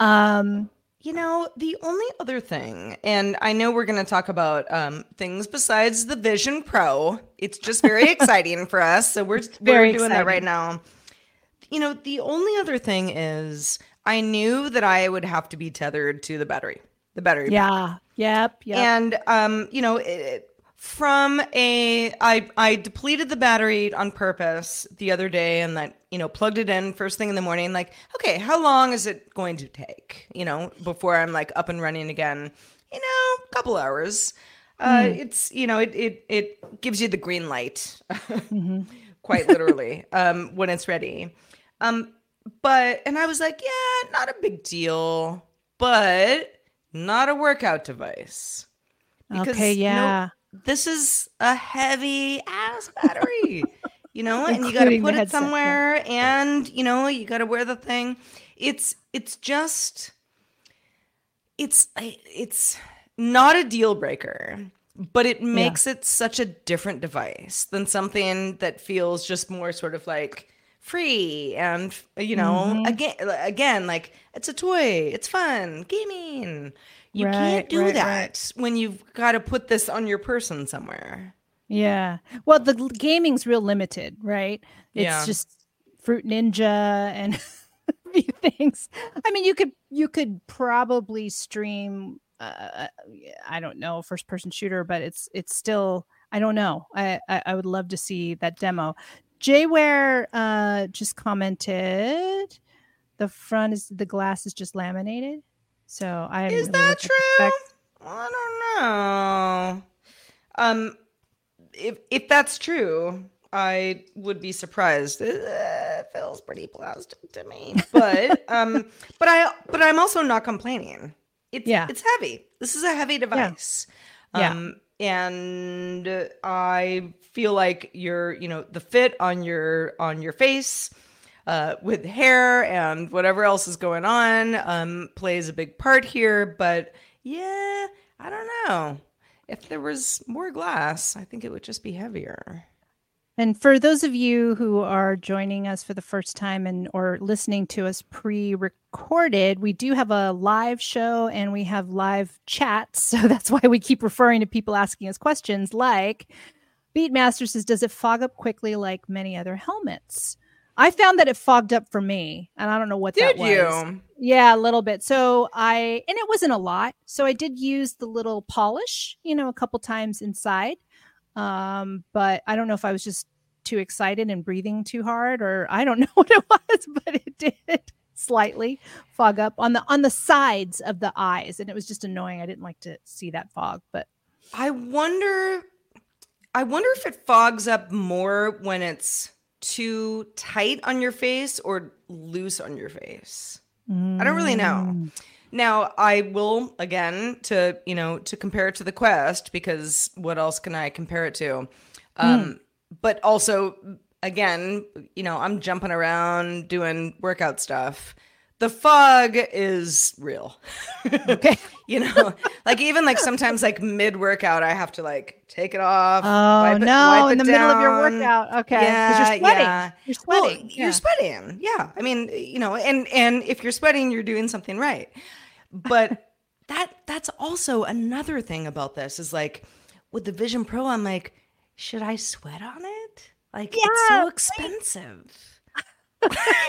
Speaker 3: Um
Speaker 2: You know, the only other thing, and I know we're going to talk about um, things besides the Vision Pro. It's just very exciting for us. So we're,
Speaker 3: very
Speaker 2: we're doing that right now. You know, the only other thing is I knew that I would have to be tethered to the battery, the battery.
Speaker 3: yeah yep yep
Speaker 2: And um, you know, it, from a I I depleted the battery on purpose the other day and that, you know, plugged it in first thing in the morning like, okay, how long is it going to take, you know, before I'm like up and running again? You know, a couple hours. Uh it's, you know, it it it gives you the green light. Quite literally. um when it's ready. Um but and I was like, yeah, not a big deal, but not a workout device
Speaker 3: okay
Speaker 2: no-
Speaker 3: yeah
Speaker 2: this is a heavy ass battery, you know, and you got to put it
Speaker 3: headset, yeah.
Speaker 2: somewhere, and you know, you got to wear the thing. It's it's just it's it's not a deal breaker, but it makes it such a different device than something that feels just more sort of like free and you know
Speaker 3: Mm-hmm.
Speaker 2: again again like it's a toy it's fun gaming you
Speaker 3: Right,
Speaker 2: can't do
Speaker 3: right,
Speaker 2: that
Speaker 3: right.
Speaker 2: when you've got to put this on your person somewhere.
Speaker 3: Yeah. Well, the gaming's real limited, right? It's
Speaker 2: Yeah.
Speaker 3: just Fruit Ninja and a few things. I mean, you could you could probably stream uh, I don't know, first person shooter, but it's it's still I don't know. I I, I would love to see that demo. Jayware uh just commented the front is the glass is just laminated. So I
Speaker 2: Is
Speaker 3: really
Speaker 2: that true?
Speaker 3: specs.
Speaker 2: I don't know. Um, if if that's true, I would be surprised. It uh, feels pretty plastic to me, but um, but I but I'm also not complaining. It's
Speaker 3: Yeah.
Speaker 2: it's heavy. This is a heavy device.
Speaker 3: Yeah.
Speaker 2: Um, and I feel like your you know the fit on your on your face uh, with hair and whatever else is going on um, plays a big part here. But yeah, I don't know. If there was more glass, I think it would just be heavier.
Speaker 3: And for those of you who are joining us for the first time and or listening to us pre-recorded, we do have a live show and we have live chats. So that's why we keep referring to people asking us questions like Beatmaster says, does it fog up quickly like many other helmets? I found that it fogged up for me, and I don't know what
Speaker 2: Did
Speaker 3: that was.
Speaker 2: you?
Speaker 3: Yeah, a little bit. So I, and it wasn't a lot. So I did use the little polish, you know, a couple times inside. Um, but I don't know if I was just too excited and breathing too hard, or I don't know what it was, but it did slightly fog up on the on the sides of the eyes, and it was just annoying. I didn't like to see that fog, but
Speaker 2: I wonder. I wonder if it fogs up more when it's too tight on your face or loose on your face. I don't really know. Now, I will again to, you know, to compare it to the Quest because what else can I compare it to? Um but also again, you know, I'm jumping around doing workout stuff. The fog is real.
Speaker 3: Okay.
Speaker 2: You know, like even like sometimes like mid workout I have to like take it off.
Speaker 3: Oh
Speaker 2: it-
Speaker 3: no! In the middle of your workout, okay?
Speaker 2: Yeah,
Speaker 3: you're sweating.
Speaker 2: yeah.
Speaker 3: You're
Speaker 2: Well,
Speaker 3: sweating.
Speaker 2: you're
Speaker 3: yeah.
Speaker 2: sweating. Yeah. I mean, you know, and and if you're sweating, you're doing something right. But that that's also another thing about this is like with the Vision Pro, I'm like, should I sweat on it? Like it's
Speaker 3: Yeah,
Speaker 2: so
Speaker 3: right.
Speaker 2: expensive.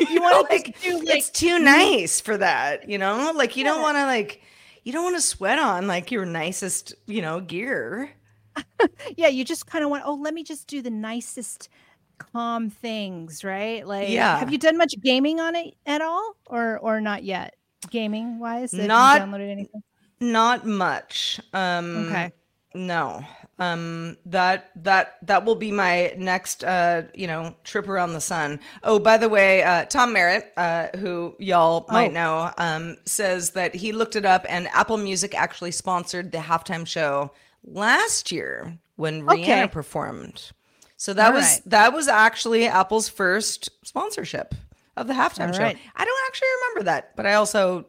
Speaker 3: You want to
Speaker 2: like,
Speaker 3: do like
Speaker 2: it's too nice for that, you know? Like you don't want to like you don't want to sweat on like your nicest, you know, gear.
Speaker 3: yeah, you just kind of want. Oh, let me just do the nicest, calm things, right? Like,
Speaker 2: Yeah.
Speaker 3: Have you done much gaming on it at all, or or not yet? Gaming wise,
Speaker 2: Not-
Speaker 3: downloaded anything.
Speaker 2: Not much. Um
Speaker 3: Okay.
Speaker 2: No. Um that that that will be my next uh you know trip around the sun. Oh, by the way, uh Tom Merritt, uh who y'all might
Speaker 3: Oh.
Speaker 2: know, um says that he looked it up and Apple Music actually sponsored the halftime show last year when Rihanna
Speaker 3: Okay.
Speaker 2: performed. So that
Speaker 3: All
Speaker 2: was
Speaker 3: right.
Speaker 2: that was actually Apple's first sponsorship of the halftime
Speaker 3: All
Speaker 2: show.
Speaker 3: right.
Speaker 2: I don't actually remember that, but I also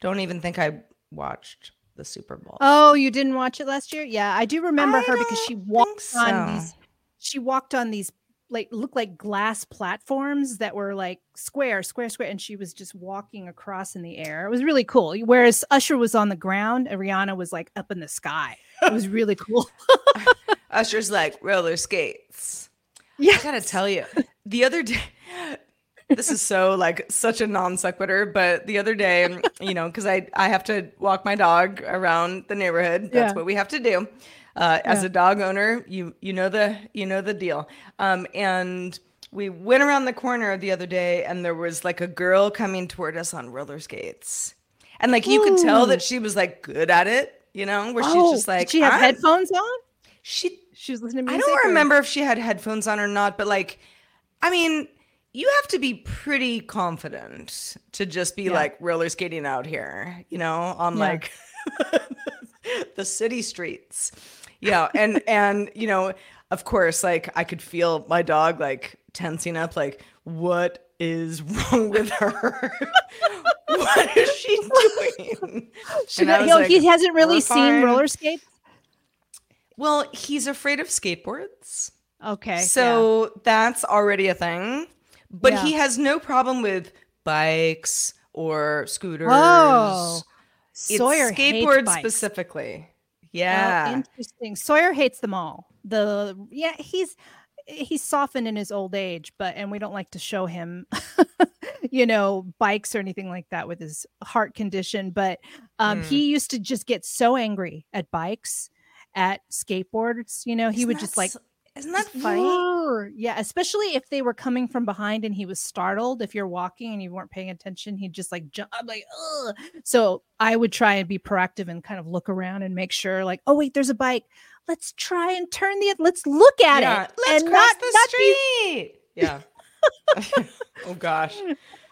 Speaker 2: don't even think I watched the Super Bowl.
Speaker 3: Oh, you didn't watch it last year? Yeah, I do remember
Speaker 2: I
Speaker 3: her because she walked
Speaker 2: think
Speaker 3: on these. She walked on these like look like glass platforms that were like square, square, square, and she was just walking across in the air. It was really cool. Whereas Usher was on the ground, and Rihanna was like up in the sky. It was really cool.
Speaker 2: Usher's like roller skates.
Speaker 3: yeah,
Speaker 2: I gotta tell you, the other day, this is so like such a non sequitur, but the other day, you know, because I I have to walk my dog around the neighborhood. That's
Speaker 3: Yeah.
Speaker 2: what we have to do. Uh, as
Speaker 3: Yeah.
Speaker 2: a dog owner, you you know the you know the deal. Um, and we went around the corner the other day, and there was like a girl coming toward us on roller skates, and like you could tell that she was like good at it. You know, where she's
Speaker 3: Oh,
Speaker 2: just like
Speaker 3: did she have headphones on?
Speaker 2: She
Speaker 3: She was listening to
Speaker 2: I don't
Speaker 3: or-
Speaker 2: remember if she had headphones on or not, but like, I mean, you have to be pretty confident to just be
Speaker 3: Yeah.
Speaker 2: like roller skating out here, you know, on
Speaker 3: Yeah.
Speaker 2: like the city streets. Yeah, and and you know, of course, like I could feel my dog like tensing up, like what is wrong with her? what is she doing?
Speaker 3: She
Speaker 2: And I
Speaker 3: got-
Speaker 2: was
Speaker 3: he,
Speaker 2: like,
Speaker 3: he hasn't really seen
Speaker 2: fine."
Speaker 3: roller skates.
Speaker 2: Well, he's afraid of skateboards.
Speaker 3: Okay, yeah.
Speaker 2: So that's already a thing. But
Speaker 3: Yeah.
Speaker 2: he has no problem with bikes or scooters.
Speaker 3: Oh,
Speaker 2: It's
Speaker 3: Sawyer hates
Speaker 2: skateboards specifically.
Speaker 3: Oh,
Speaker 2: Yeah.
Speaker 3: interesting. Sawyer hates them all. The yeah, he's he's softened in his old age, but and we don't like to show him, you know, bikes or anything like that with his heart condition. But um,
Speaker 2: Mm.
Speaker 3: he used to just get so angry at bikes, at skateboards. You know, he
Speaker 2: Isn't
Speaker 3: would just like
Speaker 2: s- Isn't that funny?
Speaker 3: roar. Yeah, especially if they were coming from behind and he was startled. If you're walking and you weren't paying attention, he'd just like jump. I'm like, Ugh. so I would try and be proactive and kind of look around and make sure, like, oh wait, there's a bike. Let's try and turn the. Let's look at
Speaker 2: yeah.
Speaker 3: it.
Speaker 2: Let's
Speaker 3: and
Speaker 2: cross
Speaker 3: not-
Speaker 2: the
Speaker 3: not be-
Speaker 2: street. yeah. oh gosh.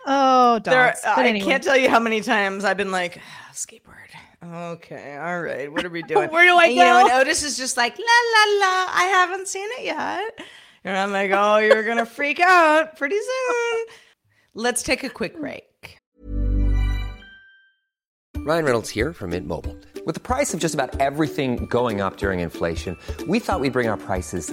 Speaker 3: Oh, dogs.
Speaker 2: There,
Speaker 3: But
Speaker 2: I can't tell you how many times I've been like, "Ah, skateboard. Okay, all right. What are we doing?
Speaker 3: Where do I
Speaker 2: and, You know,
Speaker 3: go?
Speaker 2: and Otis is just like, la la la. I haven't seen it yet. And I'm like, oh, you're gonna freak out pretty soon. Let's take a quick break.
Speaker 4: Ryan Reynolds here from Mint Mobile.
Speaker 5: With the price of just about everything going up during inflation, we thought we'd bring our prices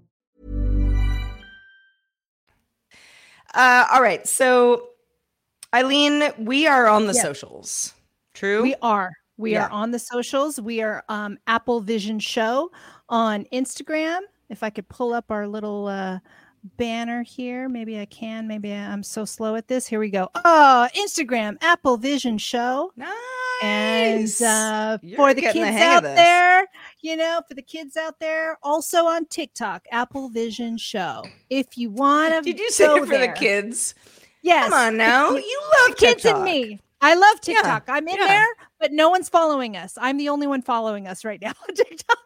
Speaker 2: Uh, all right. So, Eileen, we are on the
Speaker 3: Yeah.
Speaker 2: socials. True.
Speaker 3: We are. We
Speaker 2: Yeah.
Speaker 3: are on the socials. We are um, Apple Vision Show on Instagram. If I could pull up our little uh, banner here, maybe I can. Maybe I'm so slow at this. Here we go. Oh, Instagram, Apple Vision Show.
Speaker 2: nice.
Speaker 3: And uh, for the kids
Speaker 2: of
Speaker 3: out there, you know, for the kids out there, also on TikTok, Apple Vision Show. If you want to,
Speaker 2: Did you say it for the kids?
Speaker 3: Yes.
Speaker 2: Come on now.
Speaker 3: You-
Speaker 2: love
Speaker 3: kids
Speaker 2: TikTok.
Speaker 3: and me. I love
Speaker 2: Yeah,
Speaker 3: TikTok. I'm in
Speaker 2: yeah.
Speaker 3: there, but no one's following us. I'm the only one following us right now on TikTok.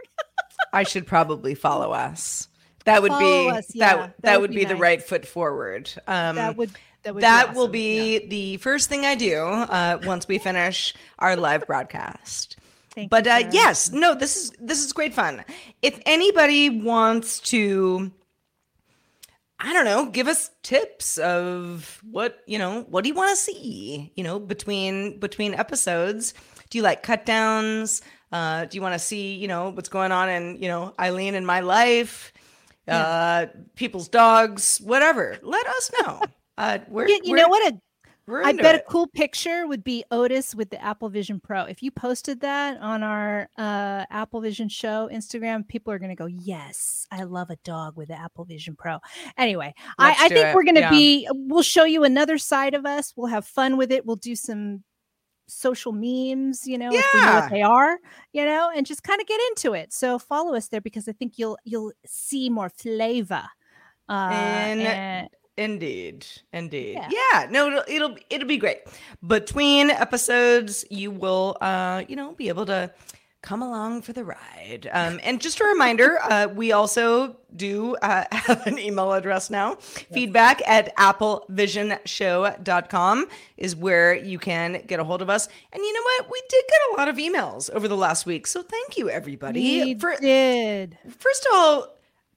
Speaker 2: I should probably follow us. That would
Speaker 3: Follow
Speaker 2: be
Speaker 3: us, yeah,
Speaker 2: that
Speaker 3: that
Speaker 2: that
Speaker 3: would
Speaker 2: would
Speaker 3: be
Speaker 2: be, the right foot forward. Um,
Speaker 3: that would that would
Speaker 2: that
Speaker 3: be
Speaker 2: will be
Speaker 3: Yeah.
Speaker 2: the first thing I do uh, once we finish our live broadcast.
Speaker 3: Thank
Speaker 2: but uh, yes, no, this is this is great fun. If anybody wants to, I don't know, give us tips of what you know, what do you want to see? You know, between between episodes, do you like cut downs? Uh, do you want to see you know what's going on in you know Eileen and my life? Uh, people's dogs, whatever. Let us know. Uh, we're,
Speaker 3: You, you
Speaker 2: we're-
Speaker 3: know what? A, I bet
Speaker 2: it.
Speaker 3: a cool picture would be Otis with the Apple Vision Pro. If you posted that on our uh, Apple Vision Show Instagram, people are going to go, "Yes, I love a dog with the Apple Vision Pro." Anyway,
Speaker 2: Let's
Speaker 3: I, I think
Speaker 2: it.
Speaker 3: we're going to
Speaker 2: Yeah.
Speaker 3: be. We'll show you another side of us. We'll have fun with it. We'll do some social memes, you know, if we know what they are, you know, and just kind of get into it. So follow us there because I think you'll you'll see more flavor. Uh,
Speaker 2: And-
Speaker 3: and-
Speaker 2: Indeed, indeed.
Speaker 3: Yeah.
Speaker 2: Yeah. no, it'll, it'll it'll be great. Between episodes, you will, uh, you know, be able to come along for the ride. Um, and just a reminder, uh, we also do uh, have an email address now. Feedback at applevision.show.com is where you can get a hold of us. And you know what? We did get a lot of emails over the last week. So thank you, everybody.
Speaker 3: we
Speaker 2: for
Speaker 3: did.
Speaker 2: first of all,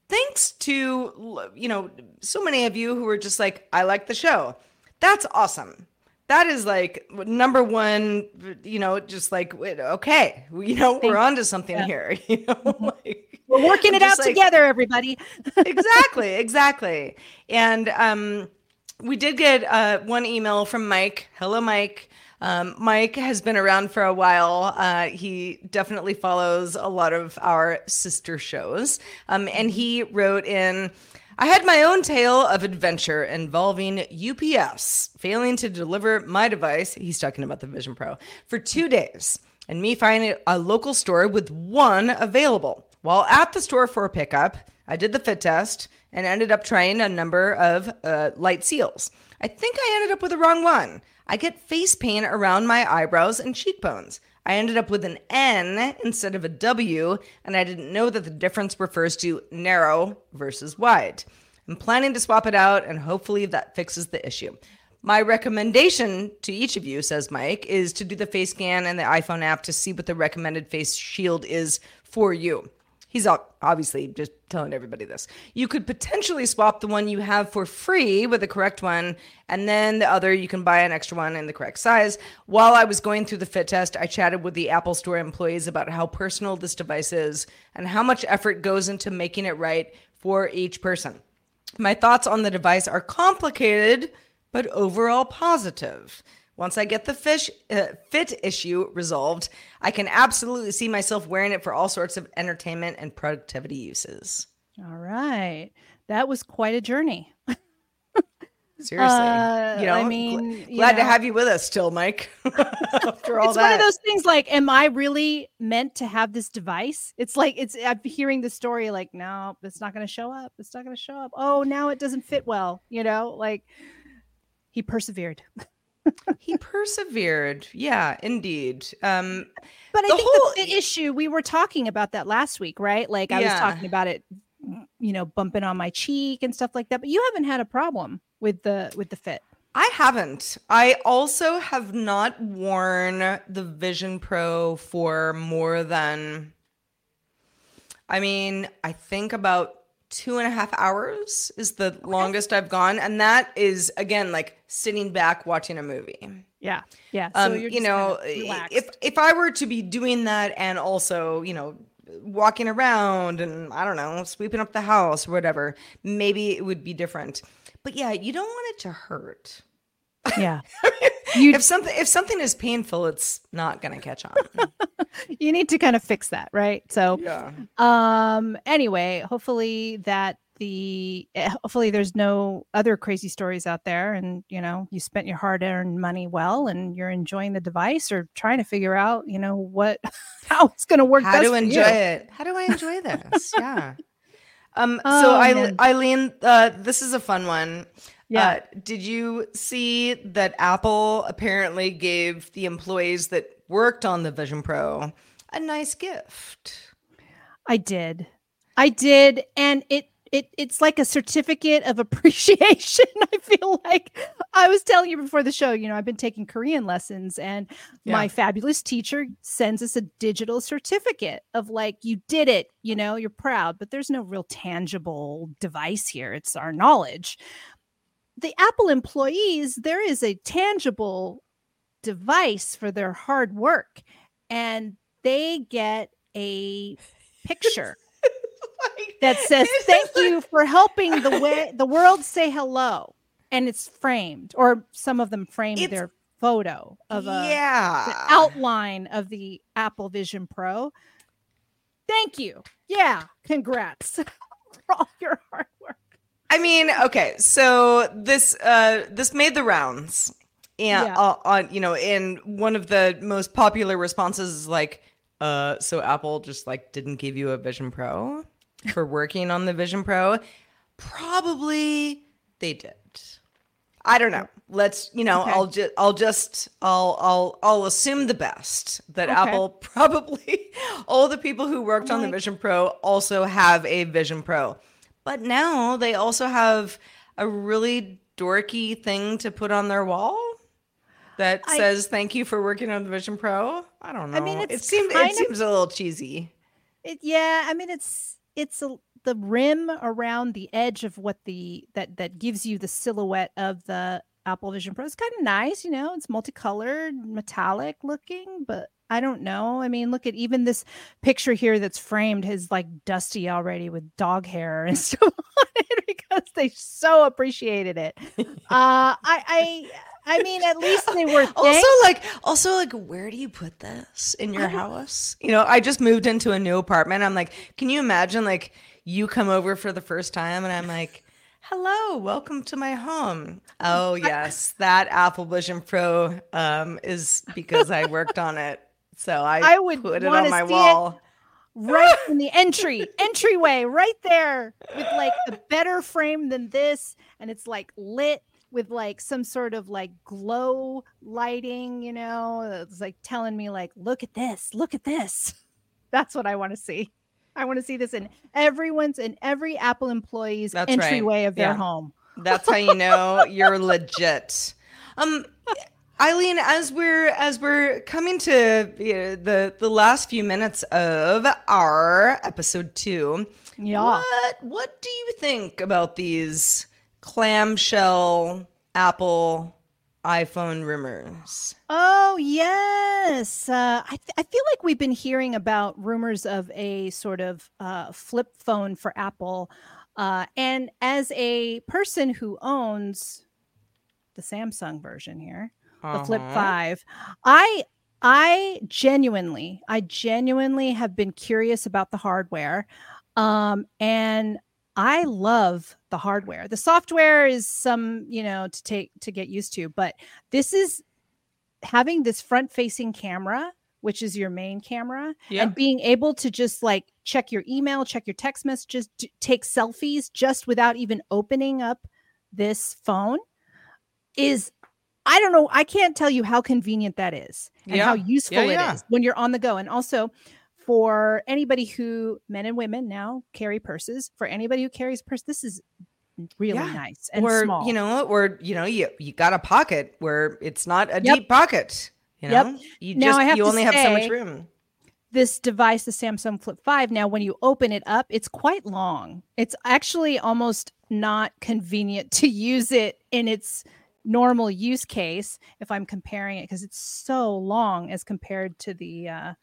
Speaker 2: thanks to you know so many of you who were just like, I like the show. That's awesome. That is like number one. You know, just like okay, you know, we're on to something
Speaker 3: Yeah.
Speaker 2: here. You know, like,
Speaker 3: We're working it out
Speaker 2: like-
Speaker 3: together, everybody.
Speaker 2: exactly, exactly. And um, we did get uh, one email from Mike. Hello, Mike. Um, Mike has been around for a while. Uh, he definitely follows a lot of our sister shows. Um, and he wrote in I had my own tale of adventure involving UPS failing to deliver my device. He's talking about the Vision Pro for two days and me finding a local store with one available. While at the store for pickup, I did the fit test and ended up trying a number of uh, light seals. I think I ended up with the wrong one. I get face paint around my eyebrows and cheekbones. I ended up with an N instead of a W, and I didn't know that the difference refers to narrow versus wide. I'm planning to swap it out, and hopefully that fixes the issue. My recommendation to each of you, says Mike, is to do the face scan and the iPhone app to see what the recommended face shield is for you. He's obviously just telling everybody this. You could potentially swap the one you have for free with the correct one, and then the other you can buy an extra one in the correct size. While I was going through the fit test, I chatted with the Apple Store employees about how personal this device is and how much effort goes into making it right for each person. My thoughts on the device are complicated, but overall positive. Once I get the fish uh, fit issue resolved, I can absolutely see myself wearing it for all sorts of entertainment and productivity uses.
Speaker 3: All right. That was quite a journey.
Speaker 2: Seriously.
Speaker 3: Uh,
Speaker 2: you know,
Speaker 3: I mean,
Speaker 2: gl- glad to have you with us still, Mike. After all
Speaker 3: it's
Speaker 2: that.
Speaker 3: one of those things like, am I really meant to have this device? It's like it's I'm hearing the story like, no, it's not gonna show up. It's not gonna show up. Oh, now it doesn't fit well, you know, like he persevered.
Speaker 2: he persevered. Yeah, indeed. Um,
Speaker 3: But I
Speaker 2: The
Speaker 3: think
Speaker 2: whole-
Speaker 3: the fit issue, we were talking about that last week, right? Like I was talking about it, you know, bumping on my cheek and stuff like that. But you haven't had a problem with the with the fit.
Speaker 2: I haven't. I also have not worn the Vision Pro for more than, I mean, I think about two and a half hours is the longest I've gone. And that is, again, like sitting back watching a movie.
Speaker 3: Yeah, yeah.
Speaker 2: Um,
Speaker 3: you're
Speaker 2: you know,
Speaker 3: kind of
Speaker 2: if if I were to be doing that and also, you know, walking around and I don't know, sweeping up the house or whatever, maybe it would be different. But yeah, you don't want it to hurt.
Speaker 3: yeah,
Speaker 2: if something if something is painful, it's not gonna catch on.
Speaker 3: you need to kind of fix that, right? So
Speaker 2: yeah.
Speaker 3: um anyway hopefully that the eh, hopefully there's no other crazy stories out there and you know you spent your hard earned money well and you're enjoying the device or trying to figure out you know what how it's going to work
Speaker 2: How to enjoy
Speaker 3: you.
Speaker 2: it? How do I enjoy this? yeah. Um.
Speaker 3: Oh,
Speaker 2: so, I. Eileen, uh, this is a fun one.
Speaker 3: Yeah.
Speaker 2: Uh, did you see that Apple apparently gave the employees that worked on the Vision Pro a nice gift?
Speaker 3: i did. I did and it it it's like a certificate of appreciation i feel like. I was telling you before the show you know i've been taking korean lessons and my fabulous teacher sends us a digital certificate of like you did it you know you're proud but there's no real tangible device here. It's our knowledge the apple employees there is a tangible device for their hard work and they get a picture that says thank you for helping the way the world say hello and it's framed or some of them framed
Speaker 2: It's-
Speaker 3: their photo of a
Speaker 2: yeah.
Speaker 3: outline of the apple vision pro thank you yeah congrats for all your hard work
Speaker 2: I mean, okay, so this uh this made the rounds. And
Speaker 3: Yeah.
Speaker 2: uh, on you know, in one of the most popular responses is like, uh, so Apple just like didn't give you a Vision Pro for working on the Vision Pro. Probably they did. I don't know. Let's, you know,
Speaker 3: Okay.
Speaker 2: I'll just I'll just I'll I'll I'll assume the best that
Speaker 3: Okay.
Speaker 2: Apple probably all the people who worked on the Vision Pro also have a Vision Pro. But now they also have a really dorky thing to put on their wall that
Speaker 3: I-
Speaker 2: says thank you for working on the Vision Pro. I don't know.
Speaker 3: I mean,
Speaker 2: it seems it
Speaker 3: of-
Speaker 2: seems a little cheesy.
Speaker 3: It, yeah, I mean it's it's a, the rim around the edge of what the that that gives you the silhouette of the Apple Vision Pro. It's kind of nice, you know. It's multicolored, metallic looking, but I don't know. I mean, look at even this picture here that's framed is like dusty already with dog hair and stuff on it because they so appreciated it. Uh, I I I mean, at least they were
Speaker 2: Also, like, also, like, where do you put this in your house? You know, I just moved into a new apartment. I'm like, can you imagine, like, you come over for the first time, and I'm like, hello, welcome to my home. Oh yes, that Apple Vision Pro um, is because I worked on it, so I,
Speaker 3: I would
Speaker 2: put it on my wall.
Speaker 3: right in the entry entryway right there with like a better frame than this and it's like lit with like some sort of like glow lighting you know it's like telling me like look at this look at this that's what i want to see i want to see this in everyone's in every apple employee's
Speaker 2: That's right.
Speaker 3: entryway of their
Speaker 2: Yeah.
Speaker 3: home
Speaker 2: That's how you know you're legit. Um, Eileen, as we're as we're coming to you know, the the last few minutes of our episode two,
Speaker 3: Yeah.
Speaker 2: what what do you think about these clamshell Apple iPhone rumors?
Speaker 3: Oh yes, uh, I th- I feel like we've been hearing about rumors of a sort of uh, flip phone for Apple, uh, and as a person who owns the Samsung version here, the Flip
Speaker 2: Uh-huh.
Speaker 3: Five, I I genuinely I genuinely have been curious about the hardware, um, and I love the hardware. The software is some, you know, to take to get used to, but this is having this front facing camera, which is your main camera,
Speaker 2: Yeah.
Speaker 3: and being able to just like check your email, check your text messages, d- take selfies just without even opening up this phone is I don't know, I can't tell you how convenient that is and how useful
Speaker 2: Yeah,
Speaker 3: it
Speaker 2: yeah.
Speaker 3: is when you're on the go. And also for anybody who men and women now carry purses, for anybody who carries purse, this is really
Speaker 2: Yeah.
Speaker 3: nice and
Speaker 2: or
Speaker 3: small.
Speaker 2: you know, or you know, you you got a pocket where it's not a
Speaker 3: Yep.
Speaker 2: deep pocket. You
Speaker 3: Yep.
Speaker 2: know, you
Speaker 3: Now,
Speaker 2: just
Speaker 3: I have
Speaker 2: you only have so much
Speaker 3: say-
Speaker 2: room.
Speaker 3: this device, the Samsung Flip 5, now when you open it up, it's quite long. It's actually almost not convenient to use it in its normal use case if I'm comparing it because it's so long as compared to the uh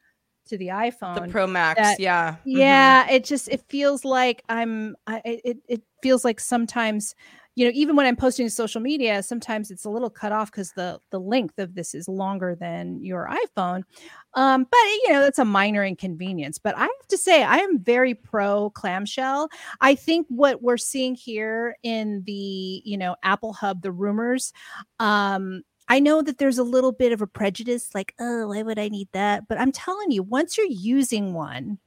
Speaker 3: to the iPhone.
Speaker 2: The Pro Max,
Speaker 3: that-
Speaker 2: yeah, mhm.
Speaker 3: Yeah, it just it feels like I'm I it it feels like sometimes you know even when I'm posting to social media sometimes it's a little cut off cuz the the length of this is longer than your iPhone. Um but you know that's a minor inconvenience, but I have to say I am very pro clamshell. I think what we're seeing here in the, you know, Apple Hub the rumors um I know that there's a little bit of a prejudice, like, oh, why would I need that? But I'm telling you, once you're using one,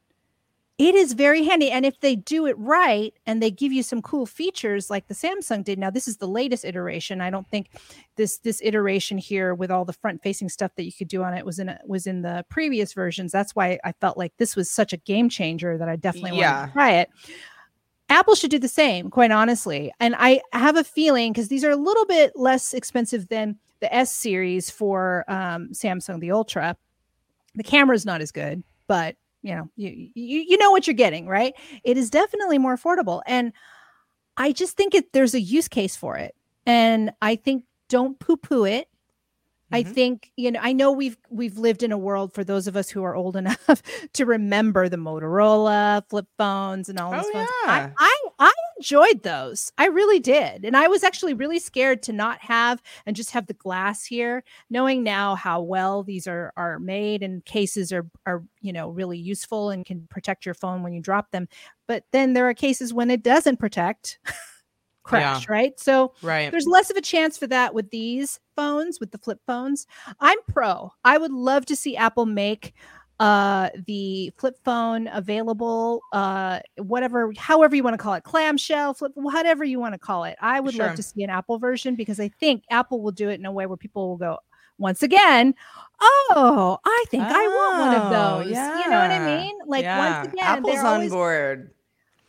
Speaker 3: it is very handy. And if they do it right and they give you some cool features like the Samsung did, now this is the latest iteration. I don't think this this iteration here with all the front facing stuff that you could do on it was in a, was in the previous versions. That's why I felt like this was such a game changer that I definitely wanted
Speaker 2: Yeah.
Speaker 3: to try it. Apple should do the same, quite honestly. And I have a feeling because these are a little bit less expensive than the S series for um, Samsung, the Ultra. The camera's not as good, but you know, you, you you know what you're getting, right? It is definitely more affordable, and I just think it there's a use case for it, and I think don't poo poo it. I
Speaker 2: Mhm.
Speaker 3: think you know. I know we've we've lived in a world for those of us who are old enough to remember the Motorola flip phones and all those
Speaker 2: Oh,
Speaker 3: phones.
Speaker 2: yeah.
Speaker 3: I, I I enjoyed those. I really did, and I was actually really scared to not have and just have the glass here. Knowing now how well these are are made and cases are are you know really useful and can protect your phone when you drop them. But then there are cases when it doesn't protect. crash right so
Speaker 2: right.
Speaker 3: there's less of a chance for that with these phones, with the flip phones. I'm pro. I would love to see Apple make uh the flip phone available uh whatever however you want to call it clamshell flip whatever you want to call it i would
Speaker 2: Sure.
Speaker 3: love to see an apple version because i think apple will do it in a way where people will go once again oh i think i want one of
Speaker 2: Oh,
Speaker 3: those you know what i mean like
Speaker 2: yeah.
Speaker 3: once again
Speaker 2: Apple's on
Speaker 3: always
Speaker 2: board.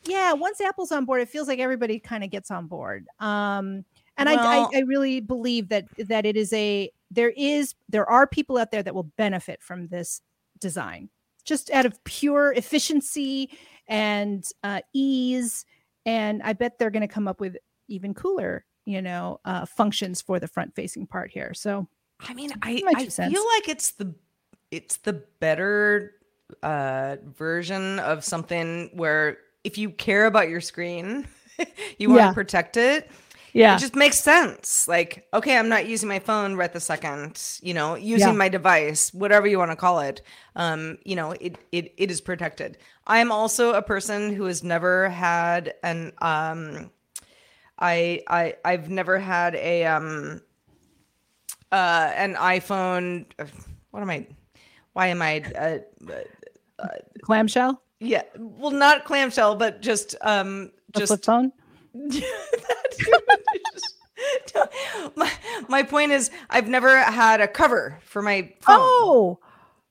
Speaker 3: yeah once apple's on board it feels like everybody kind of gets on board um and I, I i really believe that that it is a there is there are people out there that will benefit from this design just out of pure efficiency and uh, ease and i bet they're going to come up with even cooler you know uh, functions for the front facing part here so
Speaker 2: I mean, I, I feel like it's the it's the better uh version of something where if you care about your screen, you want
Speaker 3: Yeah.
Speaker 2: to protect it.
Speaker 3: Yeah
Speaker 2: It just makes sense. Like, okay, I'm not using my phone right the second, you know, using
Speaker 3: Yeah.
Speaker 2: my device, whatever you want to call it. Um, you know, it it it is protected. I am also a person who has never had an um I I I've never had a um uh an iPhone uh, what am I why am I uh,
Speaker 3: clamshell
Speaker 2: yeah well not clamshell but just um just
Speaker 3: flip phone
Speaker 2: my, my point is I've never had a cover for my phone.
Speaker 3: oh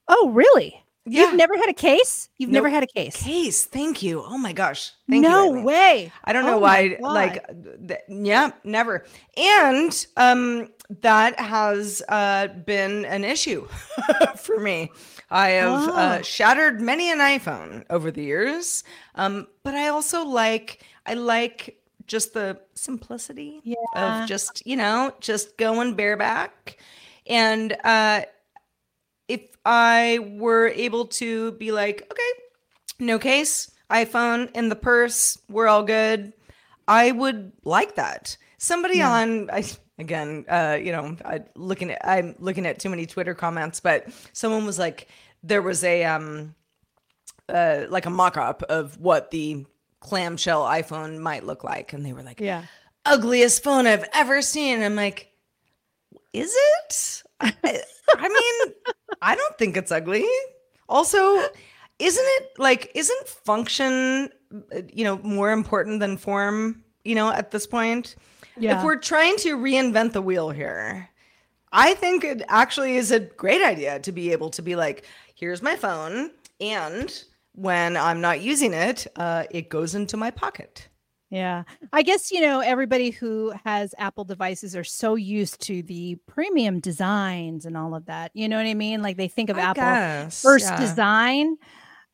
Speaker 3: oh really
Speaker 2: Yeah.
Speaker 3: you've never had a case you've never had a case
Speaker 2: Case, thank you. Oh my gosh. Thank you,
Speaker 3: no
Speaker 2: Eileen.
Speaker 3: way
Speaker 2: I don't know
Speaker 3: Oh
Speaker 2: why like th- yeah, never. And um that has uh, been an issue for me. I have uh,
Speaker 3: Oh.
Speaker 2: shattered many an iPhone over the years, um, but I also like I like just the simplicity
Speaker 3: Yeah.
Speaker 2: of just you know just going bareback, and uh, if I were able to be like, okay, no case, iPhone in the purse, we're all good. I would like that. Somebody on I again, uh, you know, I looking at I'm looking at too many Twitter comments, but someone was like, there was a um uh like a mock-up of what the clamshell iPhone might look like. And they were like,
Speaker 3: Yeah.
Speaker 2: ugliest phone I've ever seen. I'm like, is it? I, I mean, I don't think it's ugly. Also, isn't it like, isn't function, you know, more important than form, you know, at this point?
Speaker 3: Yeah.
Speaker 2: If we're trying to reinvent the wheel here, I think it actually is a great idea to be able to be like, here's my phone. And when I'm not using it, uh, it goes into my pocket.
Speaker 3: Yeah. I guess, you know, everybody who has Apple devices are so used to the premium designs and all of that. You know what I mean? Like they think of
Speaker 2: I
Speaker 3: Apple
Speaker 2: guess,
Speaker 3: first
Speaker 2: yeah.
Speaker 3: design.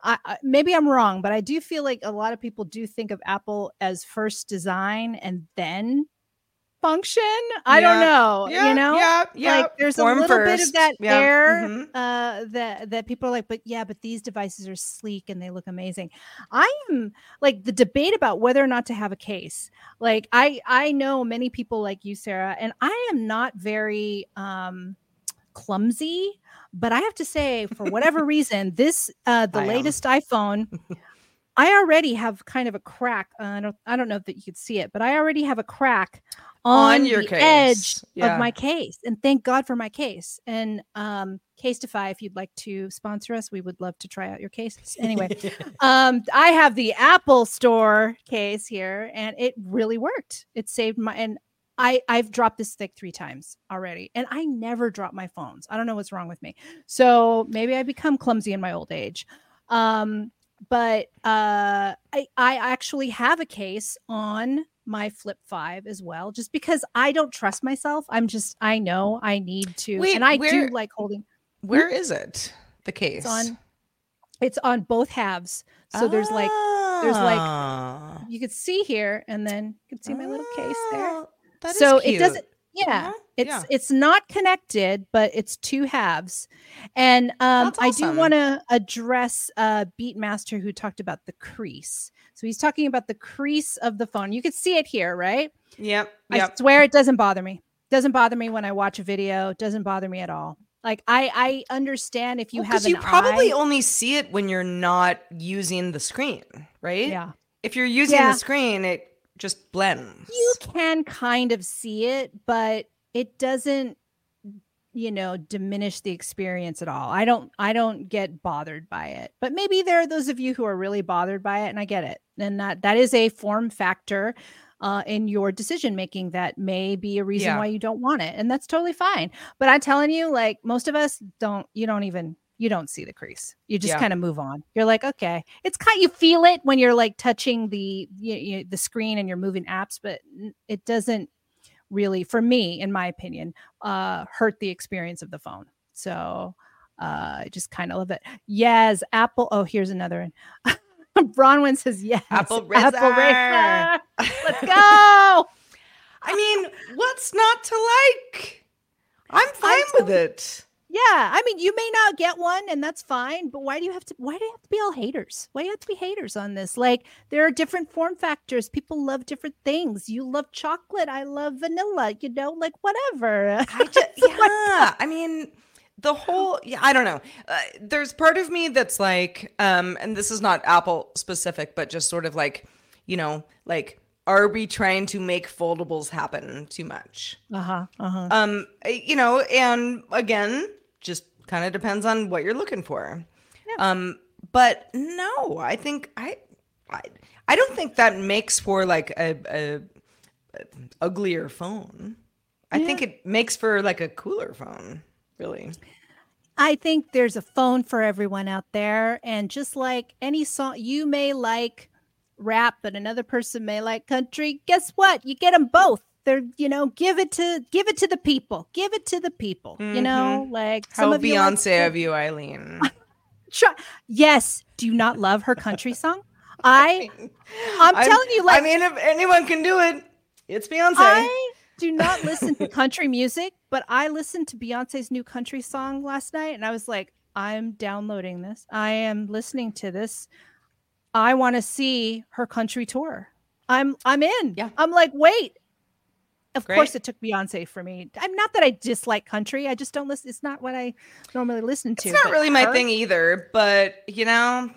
Speaker 3: I, I, maybe I'm wrong, but I do feel like a lot of people do think of Apple as first design and then function. I don't know.
Speaker 2: Yeah,
Speaker 3: you know,
Speaker 2: yeah, yeah.
Speaker 3: Like there's
Speaker 2: Form
Speaker 3: a little bit of that
Speaker 2: Yeah,
Speaker 3: air
Speaker 2: mhm.
Speaker 3: uh, that that people are like, but yeah, but these devices are sleek and they look amazing. I am like the debate about whether or not to have a case. Like I I know many people like you, Sarah, and I am not very um clumsy but i have to say for whatever reason this uh the
Speaker 2: I am.
Speaker 3: latest iphone i already have kind of a crack uh, i don't i don't know that you could see it but i already have a crack on,
Speaker 2: On your
Speaker 3: the
Speaker 2: case.
Speaker 3: edge
Speaker 2: Yeah.
Speaker 3: of my case and thank god for my case. And um casetify if you'd like to sponsor us we would love to try out your cases. Anyway um i have the apple store case here and it really worked. It saved my and i i've dropped this stick three times already and i never drop my phones. I don't know what's wrong with me. So maybe i become clumsy in my old age. Um but uh i i actually have a case on my flip 5 as well just because i don't trust myself i'm just i know i need to
Speaker 2: Wait,
Speaker 3: and i
Speaker 2: where-
Speaker 3: do like holding
Speaker 2: Where is it? The case.
Speaker 3: it's on it's on both halves so there's like there's like
Speaker 2: Ah.
Speaker 3: you could see here and then you can see my little case there
Speaker 2: Oh,
Speaker 3: so it doesn't yeah
Speaker 2: Uh-huh,
Speaker 3: it's
Speaker 2: yeah.
Speaker 3: it's not connected but it's two halves and um
Speaker 2: That's
Speaker 3: i do want to address uh beatmaster who talked about the crease so he's talking about the crease of the phone you can see it here right
Speaker 2: Yep.
Speaker 3: i
Speaker 2: Yep.
Speaker 3: swear it doesn't bother me doesn't bother me when i watch a video doesn't bother me at all like i i understand if you
Speaker 2: Well,
Speaker 3: have an
Speaker 2: you probably
Speaker 3: eye-
Speaker 2: only see it when you're not using the screen, right?
Speaker 3: yeah
Speaker 2: If you're using
Speaker 3: Yeah.
Speaker 2: the screen, it just blends.
Speaker 3: you can kind of see it, but it doesn't, you know, diminish the experience at all. I don't, I don't get bothered by it. But maybe there are those of you who are really bothered by it, and I get it. And that that is a form factor uh, in your decision making that may be a reason
Speaker 2: Yeah.
Speaker 3: why you don't want it, and that's totally fine. But I'm telling you, like most of us don't, you don't even. You don't see the crease. You just
Speaker 2: Yeah.
Speaker 3: kind of move on. You're like, okay, it's kind. You feel it when you're like touching the you, you, the screen and you're moving apps, but it doesn't really, for me, in my opinion, uh, hurt the experience of the phone. So uh, I just kind of love it. Yes, Apple. Oh, here's another one. Bronwyn says yes.
Speaker 2: Apple
Speaker 3: Apple
Speaker 2: Razr.
Speaker 3: Razr. Let's go.
Speaker 2: I mean, what's not to like? I'm fine with it.
Speaker 3: Yeah, I mean, you may not get one, and that's fine. But why do you have to? Why do you have to be all haters? Why do you have to be haters on this? Like, there are different form factors. People love different things. You love chocolate. I love vanilla. You know, like whatever.
Speaker 2: I just, yeah, I mean, the whole, yeah, I don't know. Uh, there's part of me that's like, um, and this is not Apple specific, but just sort of like, you know, like, are we trying to make foldables happen too much?
Speaker 3: Uh huh. Uh huh.
Speaker 2: Um, you know, and again, just kind of depends on what you're looking for. Um, but no, I think I, I, I don't think that makes for like a, a, a uglier phone. I think it makes for like a cooler phone, really.
Speaker 3: I think there's a phone for everyone out there. And just like any song, you may like rap, but another person may like country. Guess what? You get them both. they're you know give it to give it to the people give it to the people you know mm-hmm. like
Speaker 2: How
Speaker 3: of you like
Speaker 2: Beyonce of you, Eileen.
Speaker 3: Yes do you not love her country song i i'm telling you like
Speaker 2: I mean, if anyone can do it, it's Beyonce.
Speaker 3: I do not listen to country music, but I listened to Beyonce's new country song last night and I was like, I'm downloading this. I am listening to this. I want to see her country tour. I'm I'm in.
Speaker 2: Yeah.
Speaker 3: I'm like, wait. Of
Speaker 2: Great.
Speaker 3: course it took Beyonce for me. I'm not that I dislike country. I just don't listen. It's not what I normally listen to.
Speaker 2: It's not really my thing either, but you know,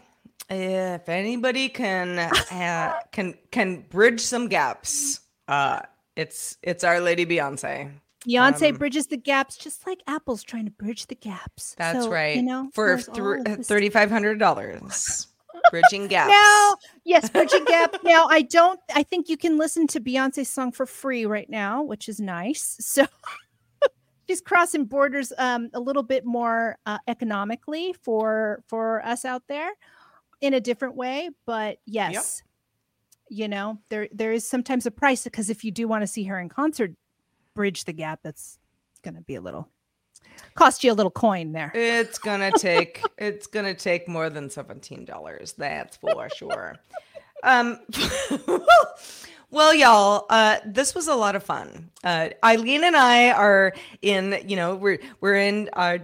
Speaker 2: if anybody can uh, can can bridge some gaps, uh it's it's our lady Beyonce.
Speaker 3: Beyonce
Speaker 2: um,
Speaker 3: bridges the gaps just like Apple's trying to bridge the gaps.
Speaker 2: That's
Speaker 3: so,
Speaker 2: right.
Speaker 3: You know,
Speaker 2: for th- $3,500 bridging gaps.
Speaker 3: Now, yes, bridging Gap. Now, I don't. I think you can listen to Beyonce's song for free right now, which is nice. So she's crossing borders um, a little bit more uh, economically for for us out there in a different way. But yes, you know there there is sometimes a price because if you do want to see her in concert, bridge the gap. That's going to be a little cost you a little coin there.
Speaker 2: It's gonna take it's gonna take more than seventeen dollars. That's for sure. Um, well, y'all, uh, this was a lot of fun. Uh, Eileen and I are in, you know, we're we're in our,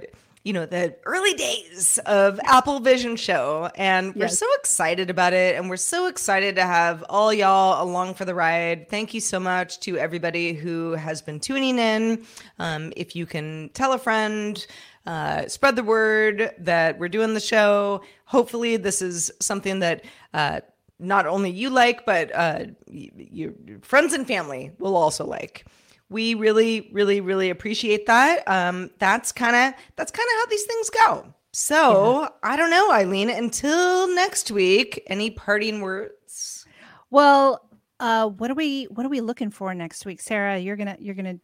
Speaker 2: you know, the early days of Apple Vision Show, and we're
Speaker 3: Yes.
Speaker 2: so excited about it, and we're so excited to have all y'all along for the ride. Thank you so much to everybody who has been tuning in. Um, if you can tell a friend uh, spread the word that we're doing the show. Hopefully, this is something that uh, not only you like, but uh, y- your your friends and family will also like. We really, really, really appreciate that. Um, that's kind of that's kind of how these things go. So I don't know, Eileen. Until next week, any parting words?
Speaker 3: Well, uh, what are we what are we looking for next week, Sarah? You're gonna you're gonna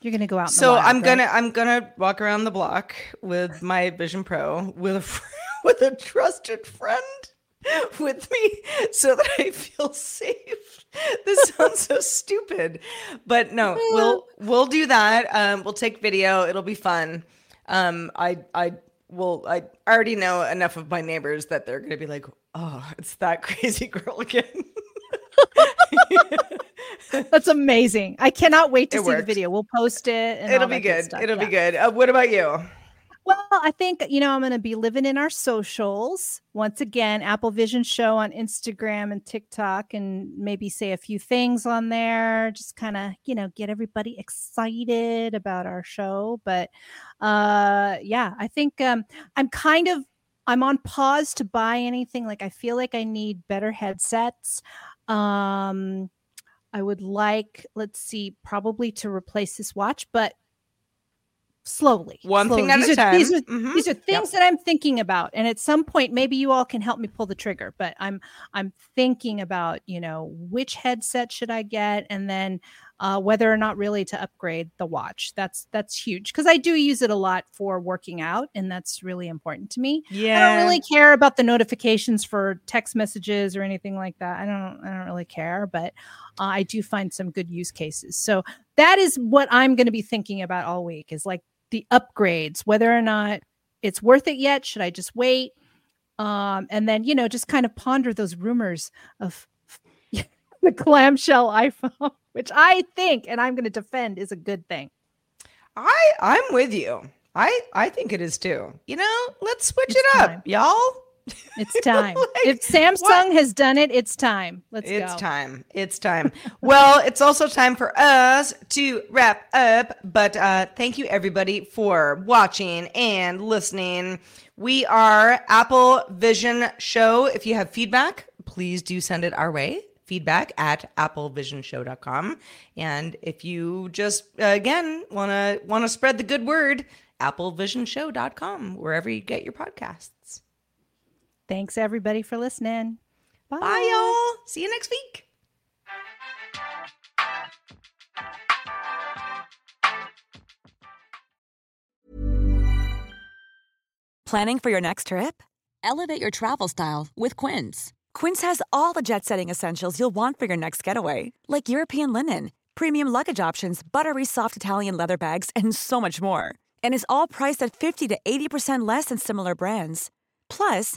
Speaker 3: you're gonna go out.
Speaker 2: So
Speaker 3: wild,
Speaker 2: I'm
Speaker 3: right?
Speaker 2: gonna I'm gonna walk around the block with my Vision Pro with a with a trusted friend with me so that I feel safe. This sounds so stupid, but no, we'll we'll do that. Um, we'll take video. It'll be fun. Um, I I will. I already know enough of my neighbors that they're gonna be like, oh, it's that crazy girl again.
Speaker 3: That's amazing. I cannot wait to
Speaker 2: It
Speaker 3: see the video. We'll post it. And
Speaker 2: It'll
Speaker 3: all
Speaker 2: be good. It'll be good. Uh, what about you?
Speaker 3: Well, I think you know I'm going to be living in our socials once again. Apple Vision Show on Instagram and TikTok, and maybe say a few things on there. Just kind of you know get everybody excited about our show. But uh, yeah, I think um, I'm kind of I'm on pause to buy anything. Like I feel like I need better headsets. Um, I would like, let's see, probably to replace this watch, but slowly.
Speaker 2: One thing at
Speaker 3: These
Speaker 2: a
Speaker 3: are-
Speaker 2: time.
Speaker 3: These are,
Speaker 2: Mhm.
Speaker 3: these are things that I'm thinking about, and at some point, maybe you all can help me pull the trigger. But I'm I'm thinking about, you know, which headset should I get, and then uh, whether or not really to upgrade the watch. That's that's huge because I do use it a lot for working out, and that's really important to me. Yeah, I don't really care about the notifications for text messages or anything like that. I don't I don't really care, but uh, I do find some good use cases. So that is what I'm going to be thinking about all week is like the upgrades, whether or not it's worth it yet. Should I just wait? Um, and then you know just kind of ponder those rumors of the clamshell iPhone, which I think and I'm going to defend is a good thing.
Speaker 2: I I'm with you. I I think it is too. You know, let's switch
Speaker 3: It's
Speaker 2: it up,
Speaker 3: time.
Speaker 2: y'all.
Speaker 3: It's time.
Speaker 2: Like,
Speaker 3: if Samsung has done it, it's time. Let's go.
Speaker 2: it's
Speaker 3: go.
Speaker 2: time. It's time. well, it's also time for us to wrap up. But uh, thank you everybody for watching and listening. We are Apple Vision Show. If you have feedback, please do send it our way. Feedback at applevisionshow.com. And if you just uh, again wanna wanna spread the good word, applevisionshow.com, wherever you get your podcasts.
Speaker 3: Thanks everybody for listening. Bye.
Speaker 2: Bye, y'all. See you next week.
Speaker 6: Planning for your next trip? Elevate your travel style with Quince. Quince has all the jet setting essentials you'll want for your next getaway, like European linen, premium luggage options, buttery soft Italian leather bags, and so much more. And is all priced at 50 to 80% less than similar brands. Plus,